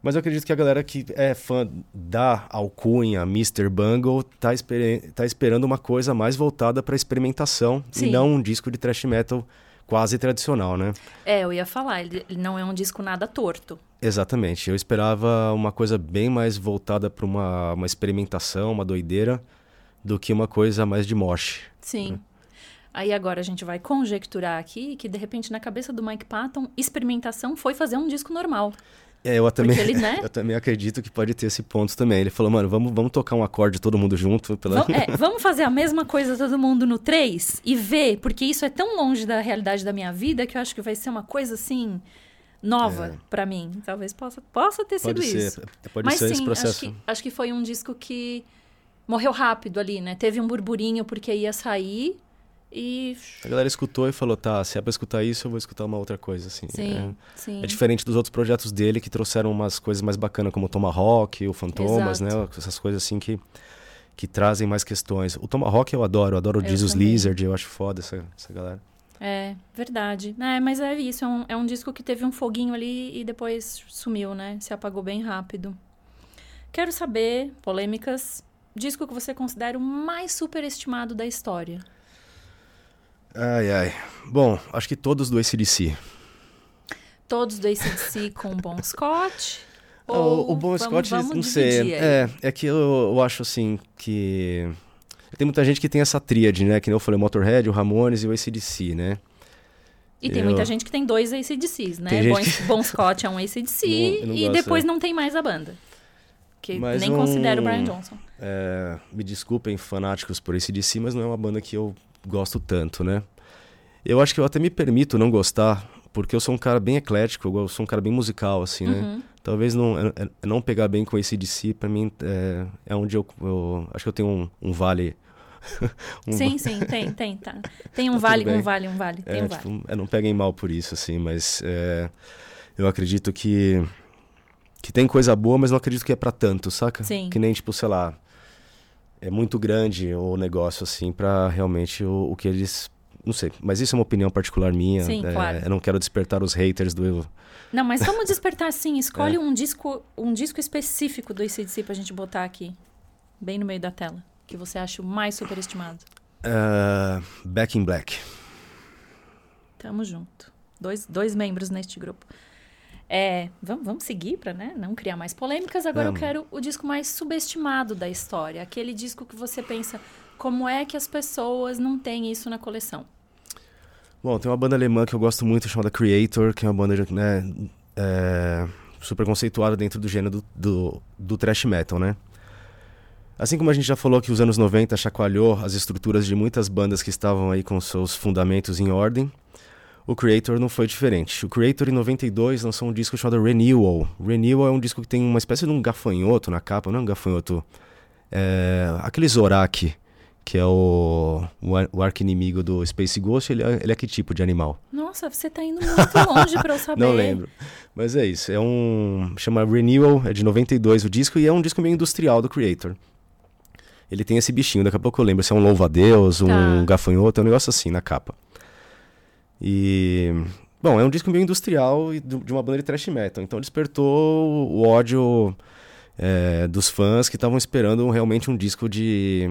Mas eu acredito que a galera que é fã da alcunha Mr. Bungle tá, espere- tá esperando uma coisa mais voltada para experimentação Sim. e não um disco de thrash metal quase tradicional, né? É, eu ia falar, ele, ele não é um disco nada torto. Exatamente. Eu esperava uma coisa bem mais voltada para uma, uma experimentação, uma doideira, do que uma coisa mais de mosh. Sim. Aí agora a gente vai conjecturar aqui que, de repente, na cabeça do Mike Patton, experimentação foi fazer um disco normal. É, eu também, ele, né? eu também acredito que pode ter esse ponto também. Ele falou, mano, vamos, vamos tocar um acorde todo mundo junto. Pela... Vam- é, vamos fazer a mesma coisa todo mundo no 3 e ver, porque isso é tão longe da realidade da minha vida que eu acho que vai ser uma coisa assim nova pra mim. Talvez possa, possa ter sido pode isso. ser, pode Mas ser sim, esse processo. Acho, que, acho que foi um disco que morreu rápido ali, né? Teve um burburinho porque ia sair e. A galera escutou e falou, tá, se é pra escutar isso, eu vou escutar uma outra coisa, assim. Sim, sim. É, é diferente dos outros projetos dele que trouxeram umas coisas mais bacanas, como o Tomahawk, o Fantomas, Exato. né? Essas coisas assim que, que trazem mais questões. O Tomahawk eu adoro, eu adoro o Eu Jesus também. Lizard, eu acho foda essa, essa galera. É, verdade. É, mas é isso, é um, é um disco que teve um foguinho ali e depois sumiu, né? Se apagou bem rápido. Quero saber, polêmicas, disco que você considera o mais superestimado da história. Ai, ai. Bom, acho que todos do ACDC. Todos do ACDC com Bon Scott? Ou o, o Bon vamos- Scott, vamos não sei. É, é que eu, eu acho assim que. Tem muita gente que tem essa tríade, né? Que nem eu falei, o Motorhead, o Ramones e o ACDC, né? E tem Eu- muita gente que tem dois ACDCs, né? Tem Bon, que- Bon Scott é um ACDC Não- e depois é. não tem mais a banda. Que Mas nem um- considero o Brian Johnson. É, me desculpem, fanáticos por ACDC, mas não é uma banda que eu gosto tanto, né? Eu acho que eu até me permito não gostar, porque eu sou um cara bem eclético, eu sou um cara bem musical, assim, né? Uhum. Talvez não, é- é- não pegar bem com ACDC, pra mim, é, é onde eu, eu- Acho que eu tenho um, um vale. um Sim, sim, tem, tem, tá. Tem um Tá vale, um vale, um vale, tem É, um vale. tipo, não peguem mal por isso, assim, mas eu acredito que que tem coisa boa, mas não acredito que é pra tanto, saca? Sim. Que nem, tipo, sei lá, é muito grande o negócio, assim, pra realmente o, o que eles... Não sei, mas isso é uma opinião particular minha. Sim, é, claro. Eu não quero despertar os haters do... Não, mas vamos despertar sim. É. Escolhe um disco, um disco específico do ACDC pra gente botar aqui, bem no meio da tela, que você acha o mais superestimado. Uh, Back in Black. Tamo junto. Dois, dois membros neste grupo. É, vamos, vamos seguir para né, não criar mais polêmicas. Agora eu Vamos. quero o disco mais subestimado da história. Aquele disco que você pensa, como é que as pessoas não têm isso na coleção? Bom, tem uma banda alemã que eu gosto muito chamada Creator, que é uma banda né, é, super conceituada dentro do gênero do, do, do thrash metal, né? Assim como a gente já falou que os anos 90 chacoalhou as estruturas de muitas bandas que estavam aí com seus fundamentos em ordem, o Creator não foi diferente. O Creator, em 92, lançou um disco chamado Renewal. Renewal é um disco que tem uma espécie de um gafanhoto na capa, não é um gafanhoto, é, aquele Zorak, que é o, o, ar- o arqui-inimigo do Space Ghost, ele é, ele é que tipo de animal? Nossa, você tá indo muito longe para eu saber. Não lembro. Mas é isso. É um. Chama Renewal, é de 92 o disco, e é um disco meio industrial do Creator. Ele tem esse bichinho, daqui a pouco eu lembro se é um louva-a-Deus, um Tá. gafanhoto, é um negócio assim na capa. E. Bom, é um disco meio industrial e de uma banda de thrash metal. Então despertou o ódio é, dos fãs que estavam esperando realmente um disco de.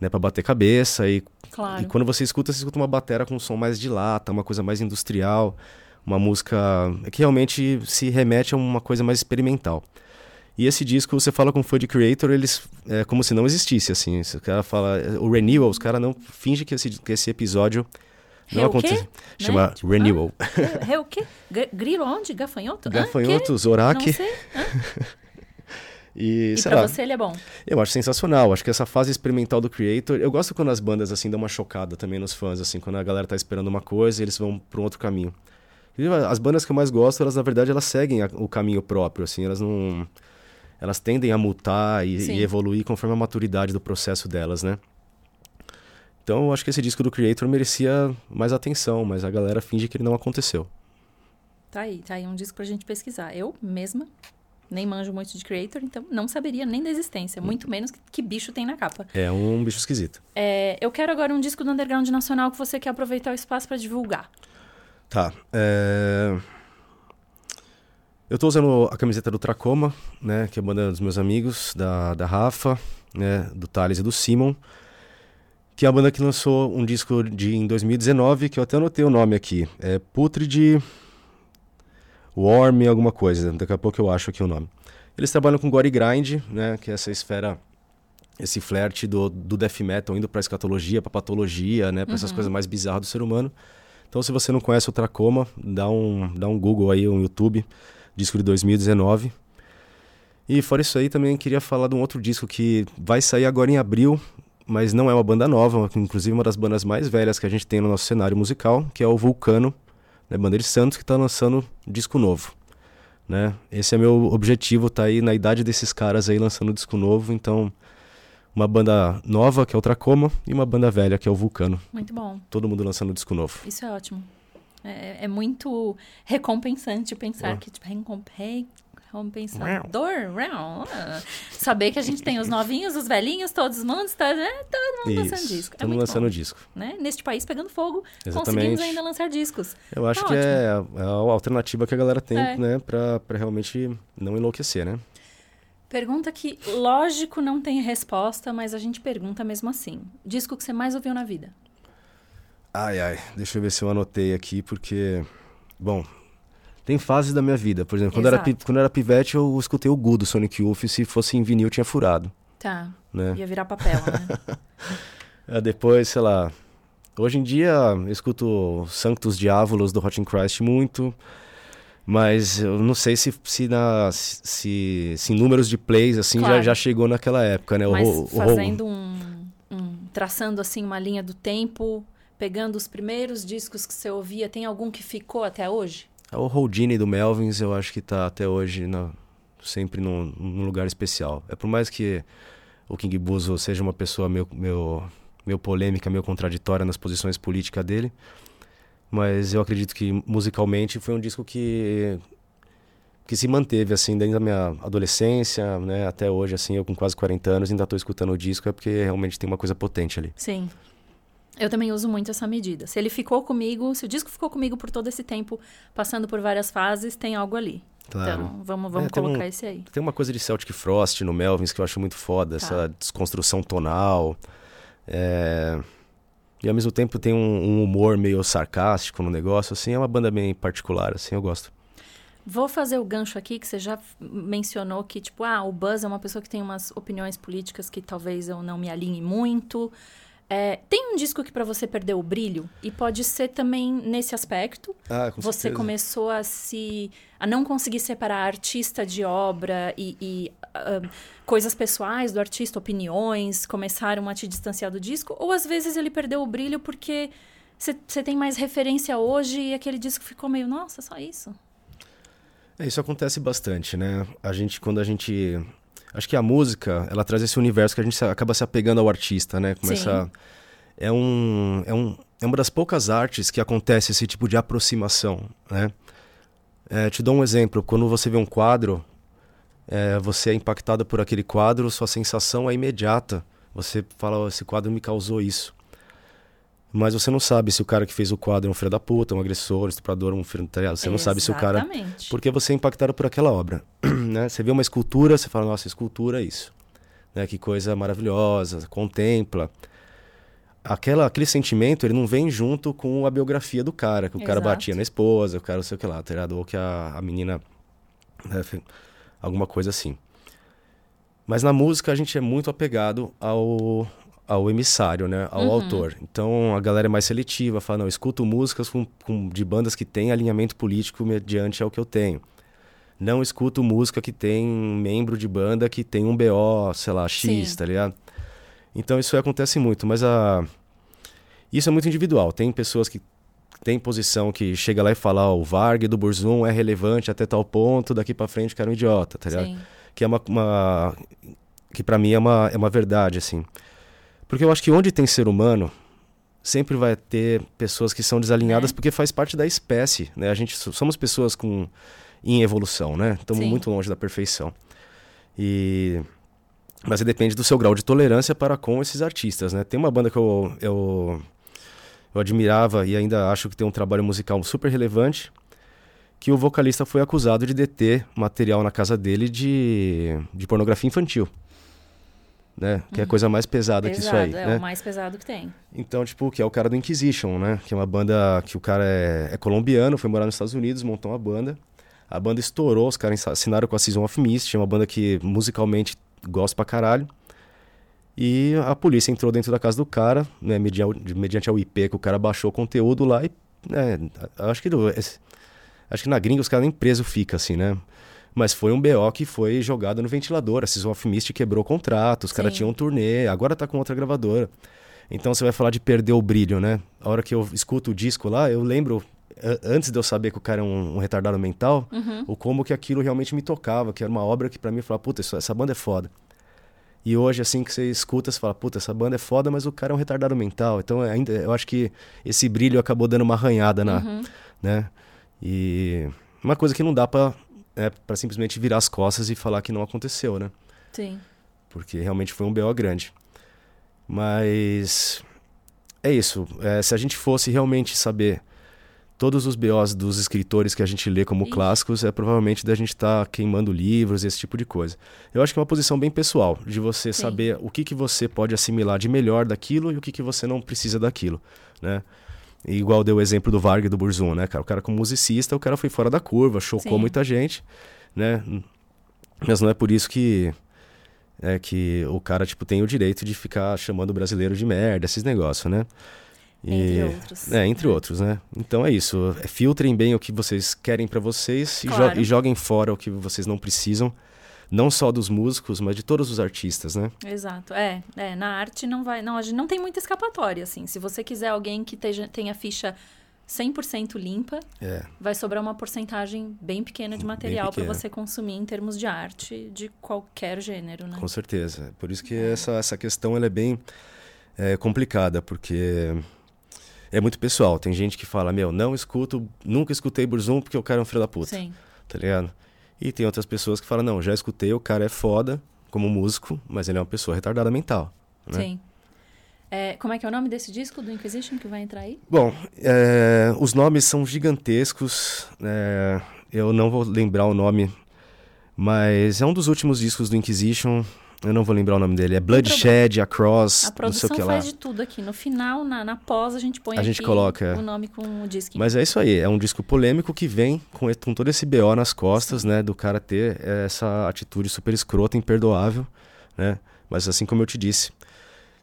Né, pra bater cabeça e Claro. e quando você escuta, você escuta uma batera com um som mais de lata, uma coisa mais industrial, uma música que realmente se remete a uma coisa mais experimental. E esse disco, você fala com um fã de Creator, eles é como se não existisse, assim. O cara fala... O Renewal, os caras não... Finge que esse, que esse episódio não quê? aconteceu. Chama Tipo, Renewal. Re, o quê? Gr- Grilo onde? Gafanhoto? Gafanhoto? Zorak. Não sei. E, E pra lá, você ele é bom. Eu acho sensacional. Acho que essa fase experimental do Creator. Eu gosto quando as bandas assim dão uma chocada também nos fãs, assim, quando a galera tá esperando uma coisa e eles vão para um outro caminho. E as bandas que eu mais gosto, elas na verdade elas seguem a- o caminho próprio, assim, elas não elas tendem a mutar e, e evoluir conforme a maturidade do processo delas, né? Então eu acho que esse disco do Creator merecia mais atenção, mas a galera finge que ele não aconteceu. Tá aí, tá aí um disco pra gente pesquisar. Eu mesma nem manjo muito de Creator, então não saberia nem da existência, muito menos que, que bicho tem na capa. É um bicho esquisito. É, eu quero agora um disco do Underground Nacional que você quer aproveitar o espaço pra divulgar. Tá. é, Eu tô usando a camiseta do Tracoma, né? Que é a banda dos meus amigos, da, da Rafa, né? Do Thales e do Simon. Que é a banda que lançou um disco de, em 2019, que eu até anotei o nome aqui. É Putrid Worm alguma coisa. Daqui a pouco eu acho aqui o nome. Eles trabalham com Gore Grind, né? Que é essa esfera, esse flerte do, do death metal indo pra escatologia, pra patologia, né? Pra essas coisas mais bizarras do ser humano. Então, se você não conhece o Tracoma, dá um, dá um Google aí, um YouTube, disco de 2019. E fora isso aí, também queria falar de um outro disco que vai sair agora em abril, mas não é uma banda nova, inclusive uma das bandas mais velhas que a gente tem no nosso cenário musical, que é o Vulcano, né, banda de Santos, que está lançando disco novo. Né? Esse é meu objetivo, tá aí na idade desses caras aí lançando disco novo, então uma banda nova, que é o Tracoma, e uma banda velha, que é o Vulcano. Muito bom. Todo mundo lançando disco novo. Isso é ótimo. É, é muito recompensante pensar Ah. que, tipo, recompensador. ah, Saber que a gente tem os novinhos, os velhinhos, todos os mundos, tá, né? todo mundo lançando Isso, disco. É todo mundo lançando bom, disco. né? Neste país pegando fogo, conseguimos Exatamente. ainda lançar discos. Eu acho Tá que é, é a alternativa que a galera tem, É. né, pra, pra realmente não enlouquecer, né? Pergunta que, lógico, não tem resposta, mas a gente pergunta mesmo assim. Disco que você mais ouviu na vida? Ai, ai, deixa eu ver se eu anotei aqui, porque, bom, tem fases da minha vida. Por exemplo, quando, era, quando era pivete, eu escutei o Gu do Sonic Youth, se fosse em vinil, tinha furado, Tá, né? ia virar papel, né? É, depois, sei lá, hoje em dia eu escuto Sanctus Diabolos do Hot in Christ muito, mas eu não sei se, se, na, se, se em números de plays, assim, já, Claro. já chegou naquela época, né? O Mas o fazendo um, um- traçando assim uma linha do tempo, pegando os primeiros discos que você ouvia, tem algum que ficou até hoje? O Houdini do Melvins, eu acho que tá até hoje na- sempre num, num lugar especial. É por mais que o King Buzo seja uma pessoa meio, meio, meio polêmica, meio contraditória nas posições políticas dele, mas eu acredito que musicalmente foi um disco que que se manteve assim desde a minha adolescência, né, até hoje assim, eu com quase 40 anos ainda estou escutando o disco é porque realmente tem uma coisa potente ali. Sim. Eu também uso muito essa medida. Se ele ficou comigo, se o disco ficou comigo por todo esse tempo, passando por várias fases, tem algo ali. Claro. Então, vamos, vamos É, colocar um- esse aí. Tem uma coisa de Celtic Frost no Melvins que eu acho muito foda, Tá. essa desconstrução tonal. é, E ao mesmo tempo tem um, um humor meio sarcástico no negócio, assim, é uma banda bem particular, assim, eu gosto. Vou fazer o gancho aqui, que você já mencionou que, tipo, ah, o Buzz é uma pessoa que tem umas opiniões políticas que talvez eu não me alinhe muito. É, tem um disco que para você perdeu o brilho? E pode ser também nesse aspecto. Ah, com você certeza. começou a se. a não conseguir separar artista de obra e, e uh, coisas pessoais do artista, opiniões, começaram a te distanciar do disco? Ou às vezes ele perdeu o brilho porque você tem mais referência hoje e aquele disco ficou meio, nossa, só isso? É, isso acontece bastante, né? A gente, quando a gente. Acho que a música, ela traz esse universo que a gente acaba se apegando ao artista, né? Começa. É um, é um. É uma das poucas artes que acontece esse tipo de aproximação, né? É, te dou um exemplo. Quando você vê um quadro, é, você é impactado por aquele quadro, sua sensação é imediata. Você fala, oh, esse quadro me causou isso. Mas você não sabe se o cara que fez o quadro é um filho da puta, um agressor, um estuprador, um filho... Tá você não sabe se o cara... Porque você é impactado por aquela obra. né? Você vê uma escultura, você fala, nossa, escultura é isso. Né? Que coisa maravilhosa, contempla. Aquela, aquele sentimento, ele não vem junto com a biografia do cara. Que o Exato. cara batia na esposa, o cara não sei o que lá, tá Ou que a, a menina... Né? Alguma coisa assim. Mas na música a gente é muito apegado ao, ao emissário, né? Ao uhum. autor. Então a galera é mais seletiva, fala, não, escuto músicas com, com, de bandas que têm alinhamento político mediante ao que eu tenho. Não escuto música que tem um membro de banda que tem um BO, sei lá, X, Sim. tá ligado? Então isso acontece muito, mas a... isso é muito individual. Tem pessoas que têm posição que chega lá e fala, oh, o Varg do Burzum é relevante até tal ponto, daqui para frente o cara é um idiota, tá ligado? Sim. Que é uma, uma... que para mim é uma, é uma verdade, assim. Porque eu acho que onde tem ser humano, sempre vai ter pessoas que são desalinhadas é. porque faz parte da espécie, né? A gente somos pessoas com em evolução, né? Estamos muito longe da perfeição. E mas depende do seu grau de tolerância para com esses artistas, né? Tem uma banda que eu, eu eu admirava e ainda acho que tem um trabalho musical super relevante, que o vocalista foi acusado de deter material na casa dele de, de pornografia infantil né? Que é a coisa mais pesada Pesado, que isso aí. É né? o mais pesado que tem. Então, tipo, que é o cara do Inquisition, né? Que é uma banda que o cara é, é colombiano, foi morar nos Estados Unidos, montou uma banda. A banda estourou, os caras assinaram com a Season of Mist, é uma banda que musicalmente gosta pra caralho. E a polícia entrou dentro da casa do cara, né, mediante, mediante o IP que o cara baixou o conteúdo lá e, né, acho que acho que na gringa os caras nem preso fica assim, né? Mas foi um BO que foi jogado no ventilador. A Season of Mist quebrou o contrato, os caras tinham um turnê, agora tá com outra gravadora. Então você vai falar de perder o brilho, né? A hora que eu escuto o disco lá, eu lembro, antes de eu saber que o cara é um, um retardado mental, uhum. o como que aquilo realmente me tocava, que era uma obra que para mim eu falava, puta, isso, essa banda é foda. E hoje, assim que você escuta, você fala, puta, essa banda é foda, mas o cara é um retardado mental. Então, ainda, eu acho que esse brilho acabou dando uma arranhada na. Uhum. né? E uma coisa que não dá para é para simplesmente virar as costas e falar que não aconteceu, né? Sim. Porque realmente foi um BO grande. Mas é isso. É, se a gente fosse realmente saber todos os BOs dos escritores que a gente lê como clássicos, é provavelmente da gente estar tá queimando livros, esse tipo de coisa. Eu acho que é uma posição bem pessoal, de você Sim. saber o que, que você pode assimilar de melhor daquilo e o que, que você não precisa daquilo, né? Igual deu o exemplo do Varg do Burzum, né, cara? O cara como musicista, o cara foi fora da curva, chocou Sim. muita gente, né? Mas não é por isso que é que o cara tipo tem o direito de ficar chamando o brasileiro de merda, esses negócios, né? E, entre outros. É, entre outros, né? Então é isso. Filtrem bem o que vocês querem para vocês claro. e, jo e joguem fora o que vocês não precisam não só dos músicos, mas de todos os artistas, né? Exato. É, é na arte não vai, não, a gente não tem muita escapatória assim. Se você quiser alguém que teja, tenha ficha 100% limpa, é. vai sobrar uma porcentagem bem pequena de material para você consumir em termos de arte de qualquer gênero, né? Com certeza. Por isso que é. essa, essa questão ela é bem é, complicada, porque é muito pessoal. Tem gente que fala, meu, não escuto, nunca escutei Burzum porque eu quero um filho da puta. Sim. Tá ligado? E tem outras pessoas que falam, não, já escutei, o cara é foda como músico, mas ele é uma pessoa retardada mental. Né? Sim. É, como é que é o nome desse disco do Inquisition que vai entrar aí? Bom, é, os nomes são gigantescos. É, eu não vou lembrar o nome, mas é um dos últimos discos do Inquisition. Eu não vou lembrar o nome dele. É Bloodshed, Across, A não sei o produção que lá. faz de tudo aqui. No final, na, na pós, a gente põe A gente coloca, é. o nome com o disco. Mas é isso aí, é um disco polêmico que vem com, com todo esse BO nas costas, né? Do cara ter essa atitude super escrota, imperdoável, né? Mas assim como eu te disse,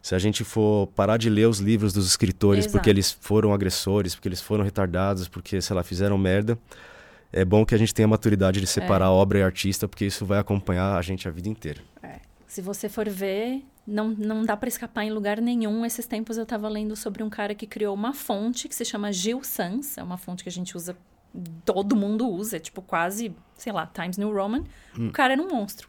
se a gente for parar de ler os livros dos escritores Exato. porque eles foram agressores, porque eles foram retardados, porque, sei lá, fizeram merda, é bom que a gente tenha a maturidade de separar É. obra e artista, porque isso vai acompanhar a gente a vida inteira. Se você for ver, não, não dá pra escapar em lugar nenhum. Esses tempos eu tava lendo sobre um cara que criou uma fonte que se chama Gil Sans. É uma fonte que a gente usa, todo mundo usa. É tipo quase, sei lá, Times New Roman. O cara era um monstro.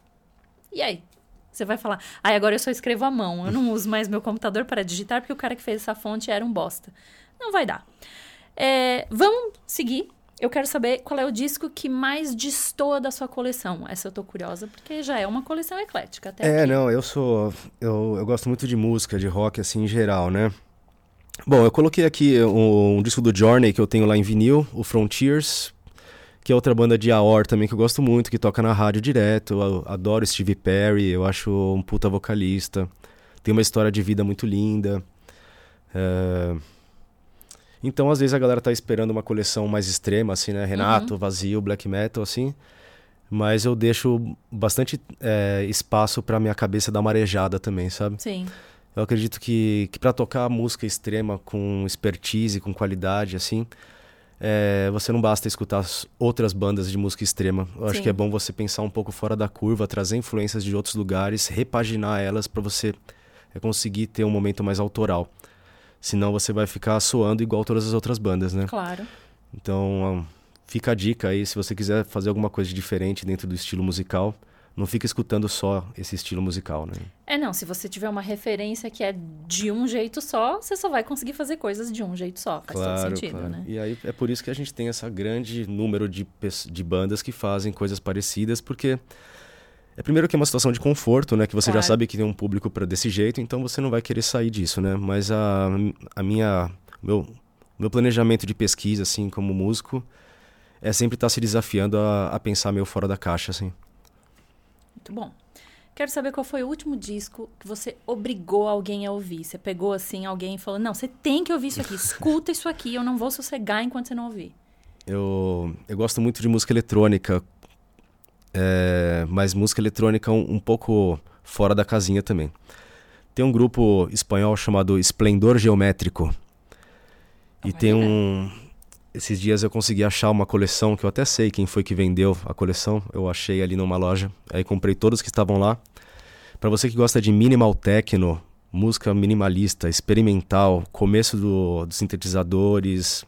E aí? Você vai falar, ai, agora eu só escrevo à mão. Eu não uso mais meu computador para digitar porque o cara que fez essa fonte era um bosta. Não vai dar. É, vamos seguir. Eu quero saber qual é o disco que mais destoa da sua coleção. Essa eu tô curiosa, porque já é uma coleção eclética até É, aqui. não, eu sou. Eu, eu gosto muito de música, de rock, assim, em geral, né? Bom, eu coloquei aqui um, um disco do Journey que eu tenho lá em vinil, o Frontiers, que é outra banda de AOR também que eu gosto muito, que toca na rádio direto. Eu adoro Steve Perry, eu acho um puta vocalista. Tem uma história de vida muito linda. É, Então, às vezes, a galera tá esperando uma coleção mais extrema, assim, né? Renato, vazio, black metal, assim. Mas eu deixo bastante é, espaço pra minha cabeça dar marejada também, sabe? Sim. Eu acredito que, que para tocar música extrema com expertise, com qualidade, assim, é, você não basta escutar as outras bandas de música extrema. Eu acho Sim. que é bom você pensar um pouco fora da curva, trazer influências de outros lugares, repaginar elas para você é, conseguir ter um momento mais autoral. Senão você vai ficar soando igual todas as outras bandas, né? Claro. Então, ah, fica a dica aí, se você quiser fazer alguma coisa diferente dentro do estilo musical, não fica escutando só esse estilo musical, né? É, não, se você tiver uma referência que é de um jeito só, você só vai conseguir fazer coisas de um jeito só. Faz todo sentido, claro. né? E aí é por isso que a gente tem essa grande número de, de bandas que fazem coisas parecidas, porque é primeiro que é uma situação de conforto, né? Que você Claro. já sabe que tem um público para desse jeito, então você não vai querer sair disso, né? Mas a, a minha meu meu planejamento de pesquisa, assim, como músico, é sempre estar se desafiando a, a pensar meio fora da caixa, assim. Muito bom. Quero saber qual foi o último disco que você obrigou alguém a ouvir. Você pegou assim alguém e falou: Não, você tem que ouvir isso aqui, escuta isso aqui, eu não vou sossegar enquanto você não ouvir. Eu, eu gosto muito de música eletrônica, é, mas música eletrônica um, um pouco fora da casinha também. Tem um grupo espanhol chamado Esplendor Geométrico. E tem um. Esses dias eu consegui achar uma coleção que eu até sei quem foi que vendeu a coleção. Eu achei ali numa loja. Aí comprei todos que estavam lá. Pra você que gosta de minimal techno, música minimalista, experimental, começo do, dos sintetizadores,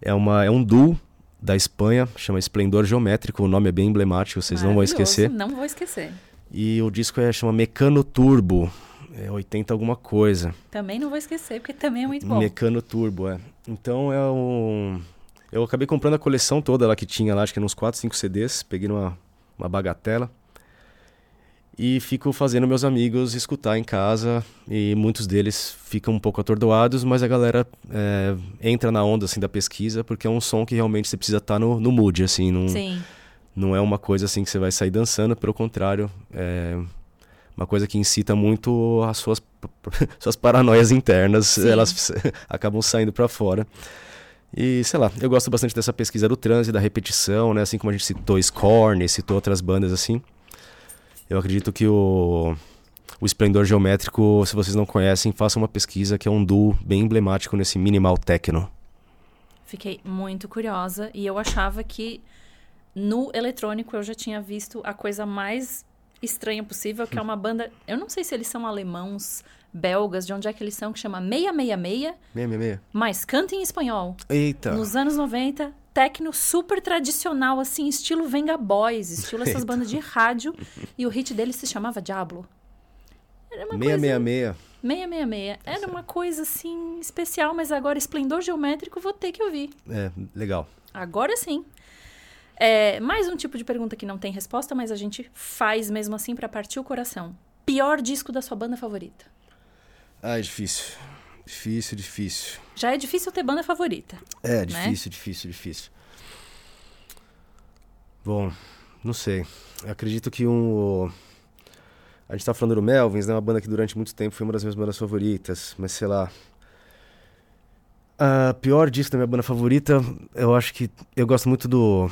é, uma, é um duo da Espanha, chama Esplendor Geométrico, o nome é bem emblemático, vocês não vão esquecer. Não vou esquecer. E o disco é, chama Mecano Turbo, é 80 alguma coisa. Também não vou esquecer, porque também é muito bom. Mecano Turbo, é. Então é um... Eu acabei comprando a coleção toda lá que tinha lá, acho que eram uns 4, 5 CDs, peguei numa uma bagatela. E fico fazendo meus amigos escutar em casa, e muitos deles ficam um pouco atordoados, mas a galera é, entra na onda assim da pesquisa, porque é um som que realmente você precisa estar no, no mood, assim, não, Sim. não é uma coisa assim que você vai sair dançando, pelo contrário, é uma coisa que incita muito as suas, suas paranoias internas, Sim. elas acabam saindo para fora. E, sei lá, eu gosto bastante dessa pesquisa do transe, da repetição, né? Assim como a gente citou Scorn, citou outras bandas assim. Eu acredito que o, o Esplendor Geométrico, se vocês não conhecem, façam uma pesquisa que é um duo bem emblemático nesse minimal techno. Fiquei muito curiosa e eu achava que no eletrônico eu já tinha visto a coisa mais estranha possível, que é uma banda. Eu não sei se eles são alemãos, belgas, de onde é que eles são, que chama 666, 666. mas canta em espanhol. Eita! Nos anos 90, techno super tradicional, assim, estilo Venga Boys, estilo essas bandas de rádio. E o hit deles se chamava Diablo. Era uma coisa 666. 666. Era uma coisa assim especial, mas agora esplendor geométrico vou ter que ouvir. É, legal. Agora sim. É, mais um tipo de pergunta que não tem resposta, mas a gente faz mesmo assim pra partir o coração. Pior disco da sua banda favorita? Ah, é difícil. Difícil, difícil. Já é difícil ter banda favorita. É, Né? difícil, difícil, difícil. Bom, não sei. Eu acredito que um. A gente tá falando do Melvins, né? Uma banda que durante muito tempo foi uma das minhas bandas favoritas, mas sei lá. A pior disco da minha banda favorita, eu acho que eu gosto muito do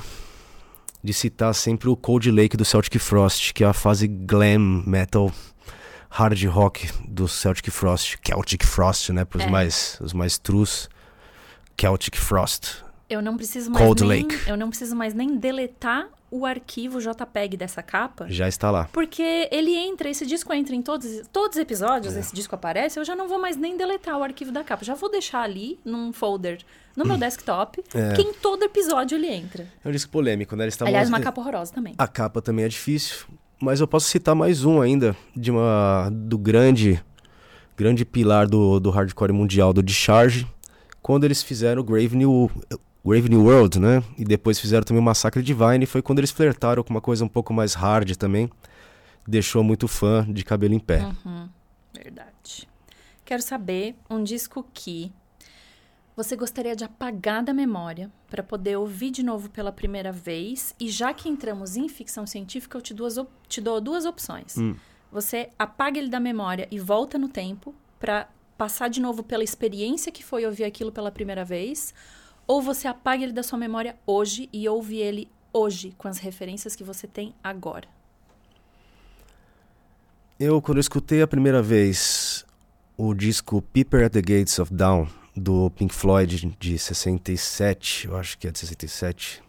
de citar sempre o Cold Lake do Celtic Frost, que é a fase glam metal hard rock do Celtic Frost, Celtic Frost, né, para os É. mais os mais trus. Celtic Frost. Eu não preciso mais Cold nem, Lake. eu não preciso mais nem deletar o arquivo JPEG dessa capa. Já está lá. Porque ele entra, esse disco entra em todos, todos os episódios, esse disco aparece, eu já não vou mais nem deletar o arquivo da capa. Já vou deixar ali num folder no meu desktop, É. que em todo episódio ele entra. É um disco polêmico, né? Eles Aliás, uma capa horrorosa também. A capa também é difícil, mas eu posso citar mais um ainda de uma do grande grande pilar do, do hardcore mundial do Discharge, quando eles fizeram o Grave New Grave New World, né? E depois fizeram também o Massacre Divine, foi quando eles flertaram com uma coisa um pouco mais hard também. Deixou muito fã de cabelo em pé. Uhum, verdade. Quero saber um disco que você gostaria de apagar da memória para poder ouvir de novo pela primeira vez. E já que entramos em ficção científica, eu te, duas te dou duas opções. Hum. Você apaga ele da memória e volta no tempo para passar de novo pela experiência que foi ouvir aquilo pela primeira vez. Ou você apaga ele da sua memória hoje e ouve ele hoje, com as referências que você tem agora. Eu, quando eu escutei a primeira vez o disco Peeper at the Gates of Dawn, do Pink Floyd, de 67, eu acho que é de 67,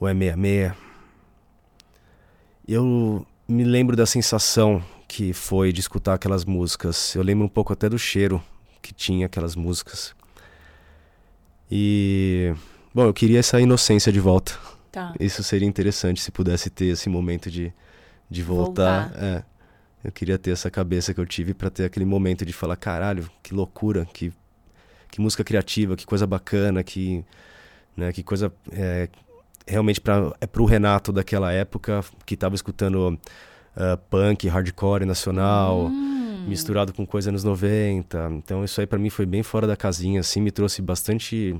ou é 66, eu me lembro da sensação que foi de escutar aquelas músicas. Eu lembro um pouco até do cheiro que tinha aquelas músicas. E, bom, eu queria essa inocência de volta. Tá. Isso seria interessante se pudesse ter esse momento de, de voltar. Voltar. É. Eu queria ter essa cabeça que eu tive pra ter aquele momento de falar, caralho, que loucura, que, que música criativa, que coisa bacana, que, né, que coisa é, realmente pra, é pro Renato daquela época que tava escutando ah, punk, hardcore nacional, Hum. misturado com coisa anos 90. Então isso aí pra mim foi bem fora da casinha, assim, me trouxe bastante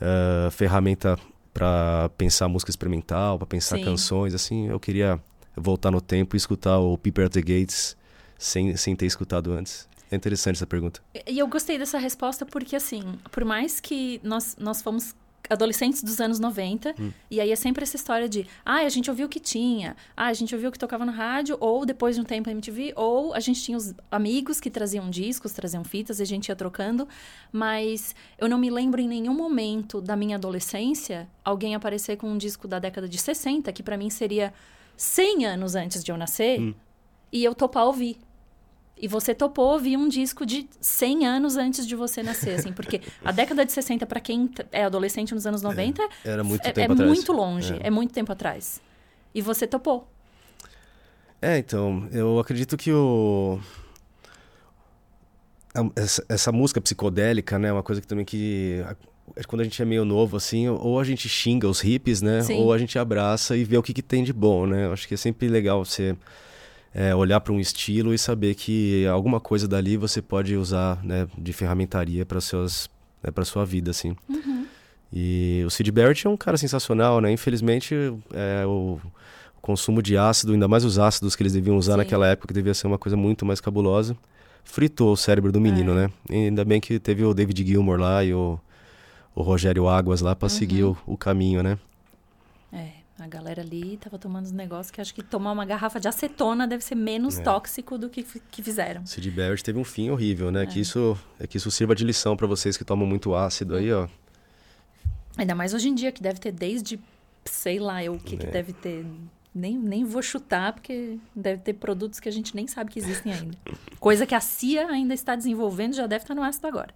ah, ferramenta pra pensar música experimental, pra pensar Sim. canções, assim, eu queria voltar no tempo e escutar o Peeper at the Gates sem, sem ter escutado antes. É interessante essa pergunta. E eu gostei dessa resposta porque, assim, por mais que nós, nós fomos adolescentes dos anos 90, e aí é sempre essa história de, ah, a gente ouviu o que tinha, ah, a gente ouviu o que tocava no rádio, ou depois de um tempo a MTV, ou a gente tinha os amigos que traziam discos, traziam fitas, e a gente ia trocando, mas eu não me lembro em nenhum momento da minha adolescência alguém aparecer com um disco da década de 60, que pra mim seria 100 anos antes de eu nascer, e eu topar ouvir. E você topou ouvir um disco de 100 anos antes de você nascer, assim, porque a década de 60, pra quem é adolescente nos anos 90, Era muito é, tempo é atrás. muito longe, É. é. muito tempo atrás. E você topou. É, então, eu acredito que o. a- Essa, essa música psicodélica, né, é uma coisa que também que. a- Quando a gente é meio novo, assim, ou a gente xinga os hippies, né? Sim. Ou a gente abraça e vê o que, que tem de bom, né? Eu acho que é sempre legal você é, olhar para um estilo e saber que alguma coisa dali você pode usar, né, de ferramentaria para suas, né, para sua vida, assim. E o Sid Barrett é um cara sensacional, né? Infelizmente, é, o consumo de ácido, ainda mais os ácidos que eles deviam usar Sim. naquela época, que devia ser uma coisa muito mais cabulosa, fritou o cérebro do menino, É. né? E ainda bem que teve o David Gilmour lá e o, o Rogério Águas lá para seguir o, o caminho, né? A galera ali tava tomando uns negócios que acho que tomar uma garrafa de acetona deve ser menos É. tóxico do que, que fizeram. Sid Barrett teve um fim horrível, né? É. Que isso, é que isso sirva de lição para vocês que tomam muito ácido aí, ó. Ainda mais hoje em dia, que deve ter desde, sei lá, eu o que, que É. deve ter. Nem, nem vou chutar, porque deve ter produtos que a gente nem sabe que existem ainda. Coisa que a CIA ainda está desenvolvendo, já deve estar no ácido agora.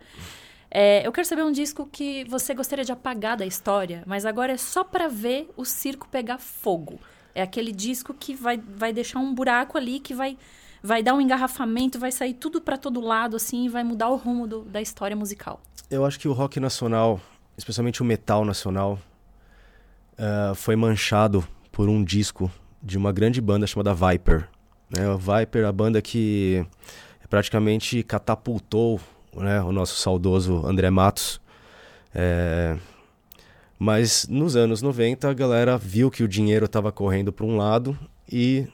É, eu quero saber um disco que você gostaria de apagar da história, mas agora é só para ver o circo pegar fogo. É aquele disco que vai, vai deixar um buraco ali, que vai, vai dar um engarrafamento, vai sair tudo para todo lado, assim, e vai mudar o rumo do- da história musical. Eu acho que o rock nacional, especialmente o metal nacional, ah, foi manchado por um disco de uma grande banda chamada Viper. Né? Viper, a banda que praticamente catapultou né, o nosso saudoso André Matos. É, Mas nos anos 90 a galera viu que o dinheiro estava correndo para um lado e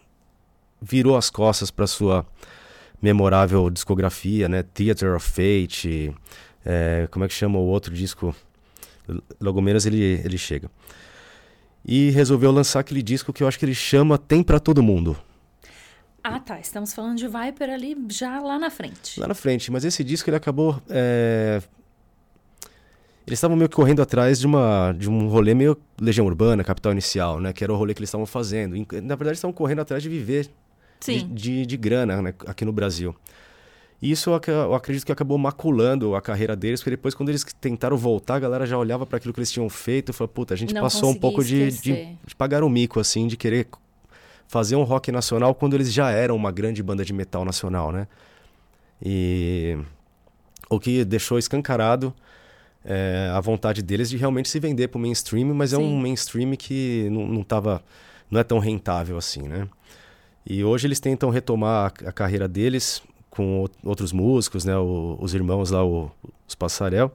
virou as costas para sua memorável discografia, né? Theater of Fate, é, como é que chama o outro disco? Logo menos ele, ele chega. E resolveu lançar aquele disco que eu acho que ele chama Tem para Todo Mundo. Ah, tá. Estamos falando de Viper ali já lá na frente. Lá na frente, mas esse disco ele acabou. É... Eles estavam meio que correndo atrás de, uma, de um rolê meio Legião Urbana, Capital Inicial, né? Que era o rolê que eles estavam fazendo. Na verdade, eles estavam correndo atrás de viver de, de, de, grana né? aqui no Brasil. E isso eu acredito que acabou maculando a carreira deles, porque depois, quando eles tentaram voltar, a galera já olhava para aquilo que eles tinham feito e falou: puta, a gente Não passou um pouco de, de, de, pagar o um mico, assim, de querer fazer um rock nacional quando eles já eram uma grande banda de metal nacional, né? E o que deixou escancarado é, a vontade deles de realmente se vender para o mainstream, mas Sim. é um mainstream que não, não, tava, não é tão rentável assim, né? E hoje eles tentam retomar a, a carreira deles com outros músicos, né? O, os irmãos lá, o, os Passarel.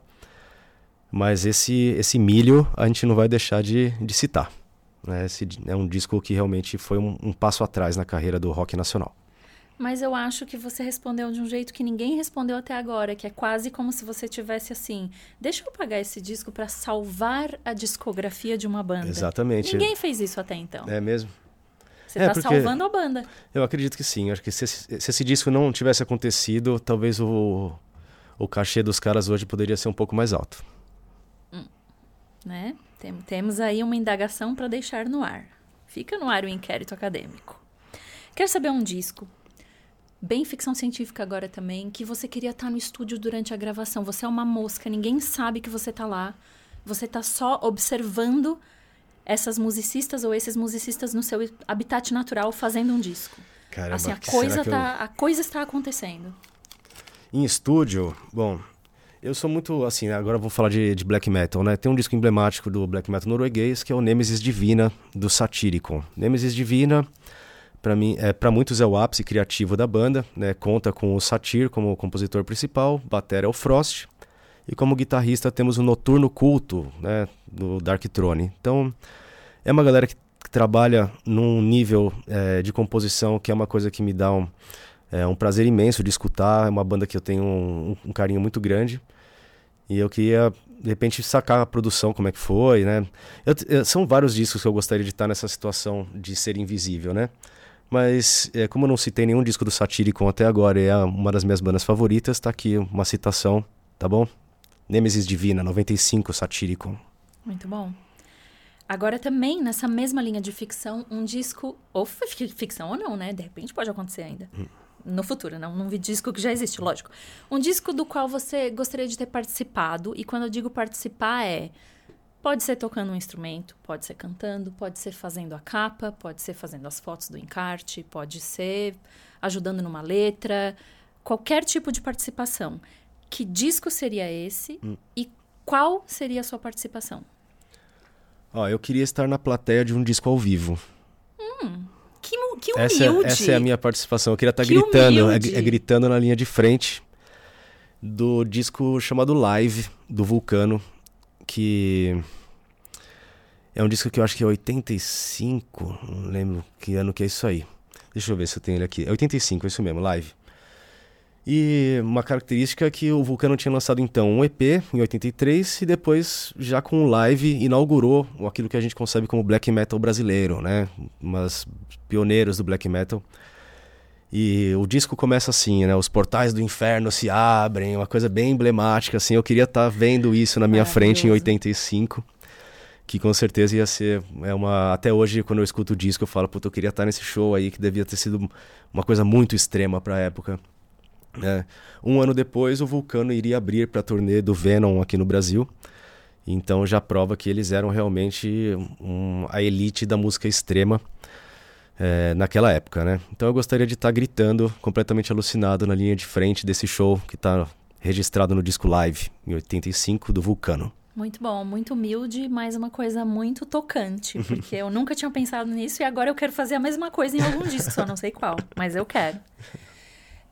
Mas esse, esse milho a gente não vai deixar de, de citar. Né? Esse é um disco que realmente foi um, um passo atrás na carreira do rock nacional. Mas eu acho que você respondeu de um jeito que ninguém respondeu até agora, que é quase como se você tivesse assim: deixa eu pagar esse disco para salvar a discografia de uma banda. Exatamente. Ninguém fez isso até então. É mesmo? Você está é salvando a banda. Eu acredito que sim. Acho que se, se, esse disco não tivesse acontecido, talvez o, o cachê dos caras hoje poderia ser um pouco mais alto. Hum. Né? Tem, temos aí uma indagação para deixar no ar. Fica no ar o inquérito acadêmico. Quer saber um disco bem ficção científica agora também, que você queria estar no estúdio durante a gravação. Você é uma mosca, ninguém sabe que você está lá. Você está só observando essas musicistas ou esses musicistas no seu habitat natural fazendo um disco. Caramba, assim, a coisa tá, eu... a coisa está acontecendo. Em estúdio, bom, eu sou muito assim, agora vou falar de, de, black metal, né? Tem um disco emblemático do black metal norueguês que é o Nemesis Divina do Satyricon. Nemesis Divina para mim, é, para muitos é o ápice criativo da banda, né? Conta com o Satir como compositor principal, batera é o Frost e como guitarrista temos o Noturno Culto, né, do Dark Throne. Então, é uma galera que trabalha num nível é, de composição que é uma coisa que me dá um, é, um prazer imenso de escutar. É uma banda que eu tenho um, um, carinho muito grande. E eu queria, de repente, sacar a produção, como é que foi, né? Eu, eu, são vários discos que eu gostaria de estar nessa situação de ser invisível, né? Mas, é, como eu não citei nenhum disco do Satyricon até agora e é uma das minhas bandas favoritas, tá aqui uma citação, tá bom? Nemesis Divina, 95, Satyricon. Muito bom. Agora também, nessa mesma linha de ficção, um disco, ou ficção ou não, né? De repente pode acontecer ainda. Hum. No futuro, não num disco que já existe, lógico. Um disco do qual você gostaria de ter participado, e quando eu digo participar é Pode ser tocando um instrumento, pode ser cantando, pode ser fazendo a capa, pode ser fazendo as fotos do encarte, pode ser ajudando numa letra, qualquer tipo de participação. Que disco seria esse hum. e qual seria a sua participação? Ó, eu queria estar na plateia de um disco ao vivo. Hum, que, que humilde! Essa, é, essa é a minha participação. Eu queria estar que gritando, é, é, gritando na linha de frente do disco chamado Live, do Vulcano, que é um disco que eu acho que é 85, não lembro que ano que é isso aí. Deixa eu ver se eu tenho ele aqui. É 85, é isso mesmo, live. E uma característica é que o Vulcano tinha lançado então um EP em 83 e depois, já com o live, inaugurou aquilo que a gente concebe como black metal brasileiro, né? Umas pioneiros do black metal. E o disco começa assim, né? Os portais do inferno se abrem, uma coisa bem emblemática, assim. Eu queria estar tá vendo isso na minha frente em 85, que com certeza ia ser é uma... Até hoje, quando eu escuto o disco, eu falo, puta, eu queria estar tá nesse show aí, que devia ter sido uma coisa muito extrema para a época. É. Um ano depois, o Vulcano iria abrir para a turnê do Venom aqui no Brasil. Então já prova que eles eram realmente um, a elite da música extrema é, naquela época, né? Então eu gostaria de estar tá gritando, completamente alucinado na linha de frente desse show que está registrado no disco live, em 85, do Vulcano. Muito bom, muito humilde, mas uma coisa muito tocante, porque eu nunca tinha pensado nisso e agora eu quero fazer a mesma coisa em algum disco, só não sei qual, mas eu quero.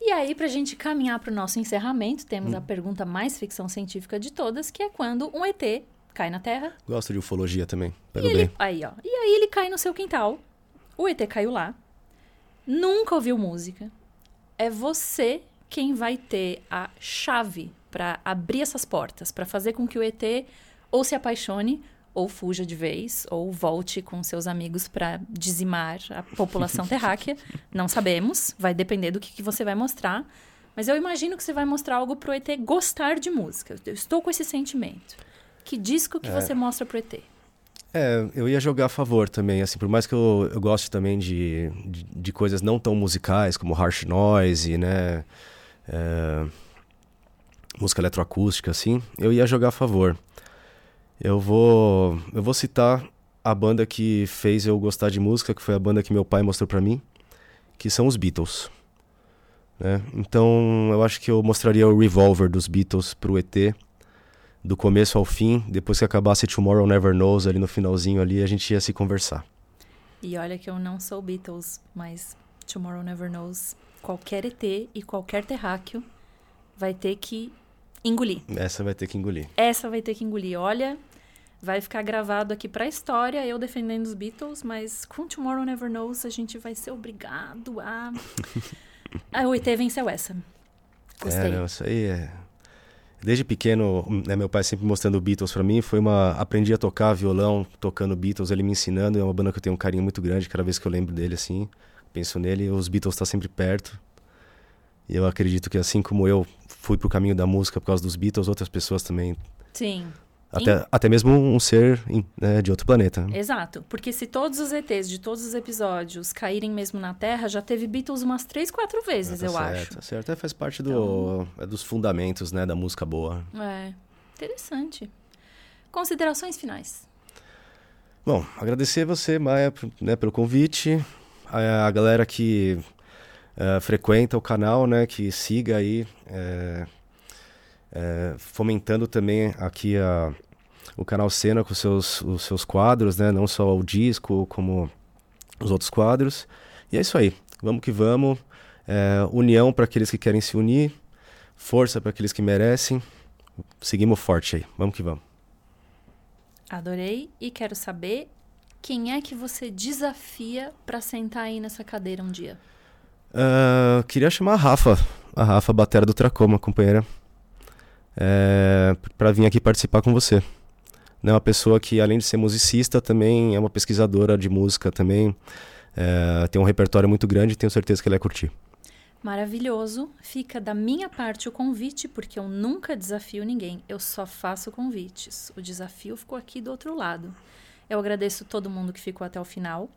E aí, para a gente caminhar para o nosso encerramento, temos hum. a pergunta mais ficção científica de todas, que é quando um ET cai na Terra. Gosto de ufologia também, pelo bem. Ele, aí, ó. E aí ele cai no seu quintal o ET caiu lá, nunca ouviu música, é você quem vai ter a chave para abrir essas portas, para fazer com que o ET ou se apaixone ou fuja de vez, ou volte com seus amigos para dizimar a população terráquea. Não sabemos, vai depender do que, que, você vai mostrar. Mas eu imagino que você vai mostrar algo pro ET gostar de música. Eu estou com esse sentimento. Que disco que é. você mostra pro ET? É, eu ia jogar a favor também, assim, por mais que eu, eu goste também de, de, de coisas não tão musicais, como harsh noise, né, é, música eletroacústica, assim, eu ia jogar a favor. Eu vou, eu vou citar a banda que fez eu gostar de música, que foi a banda que meu pai mostrou para mim, que são os Beatles. Né? Então, eu acho que eu mostraria o Revolver dos Beatles pro ET, do começo ao fim. Depois que acabasse Tomorrow Never Knows, ali no finalzinho ali, a gente ia se conversar. E olha que eu não sou Beatles, mas Tomorrow Never Knows, qualquer ET e qualquer terráqueo vai ter que engolir. Essa vai ter que engolir. Essa vai ter que engolir. Olha, vai ficar gravado aqui para a história, eu defendendo os Beatles, mas com Tomorrow Never Knows a gente vai ser obrigado a. a o ET venceu essa. Gostei. É, não, isso aí é. Desde pequeno, né, meu pai sempre mostrando Beatles para mim, foi uma aprendi a tocar violão, tocando Beatles, ele me ensinando, é uma banda que eu tenho um carinho muito grande, cada vez que eu lembro dele assim, penso nele, os Beatles estão tá sempre perto. E eu acredito que assim como eu fui pro caminho da música por causa dos Beatles, outras pessoas também Sim. Até, até mesmo um ser né, de outro planeta. Exato. Porque se todos os ETs de todos os episódios caírem mesmo na Terra, já teve Beatles umas três, quatro vezes, é, tá eu certo, acho. Tá certo, até faz parte do, então... é dos fundamentos né, da música boa. É, interessante. Considerações finais. Bom, agradecer você, Maia, né, pelo convite. A, a galera que uh, frequenta o canal, né, que siga aí. Uh, é, fomentando também aqui a, o canal Cena com seus, os seus quadros, né? Não só o disco, como os outros quadros. E é isso aí. Vamos que vamos. É, união para aqueles que querem se unir. Força para aqueles que merecem. Seguimos forte aí. Vamos que vamos. Adorei e quero saber quem é que você desafia para sentar aí nessa cadeira um dia. Uh, queria chamar a Rafa, a Rafa Batera do Tracoma, companheira é, para vir aqui participar com você. É uma pessoa que, além de ser musicista, também é uma pesquisadora de música também. É, tem um repertório muito grande e tenho certeza que ele vai curtir. Maravilhoso. Fica da minha parte o convite, porque eu nunca desafio ninguém, eu só faço convites. O desafio ficou aqui do outro lado. Eu agradeço todo mundo que ficou até o final.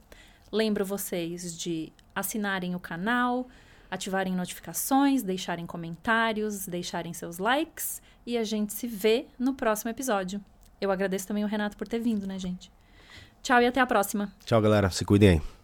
Lembro vocês de assinarem o canal, ativarem notificações, deixarem comentários, deixarem seus likes e a gente se vê no próximo episódio. Eu agradeço também o Renato por ter vindo, né, gente? Tchau e até a próxima. Tchau, galera. Se cuidem aí.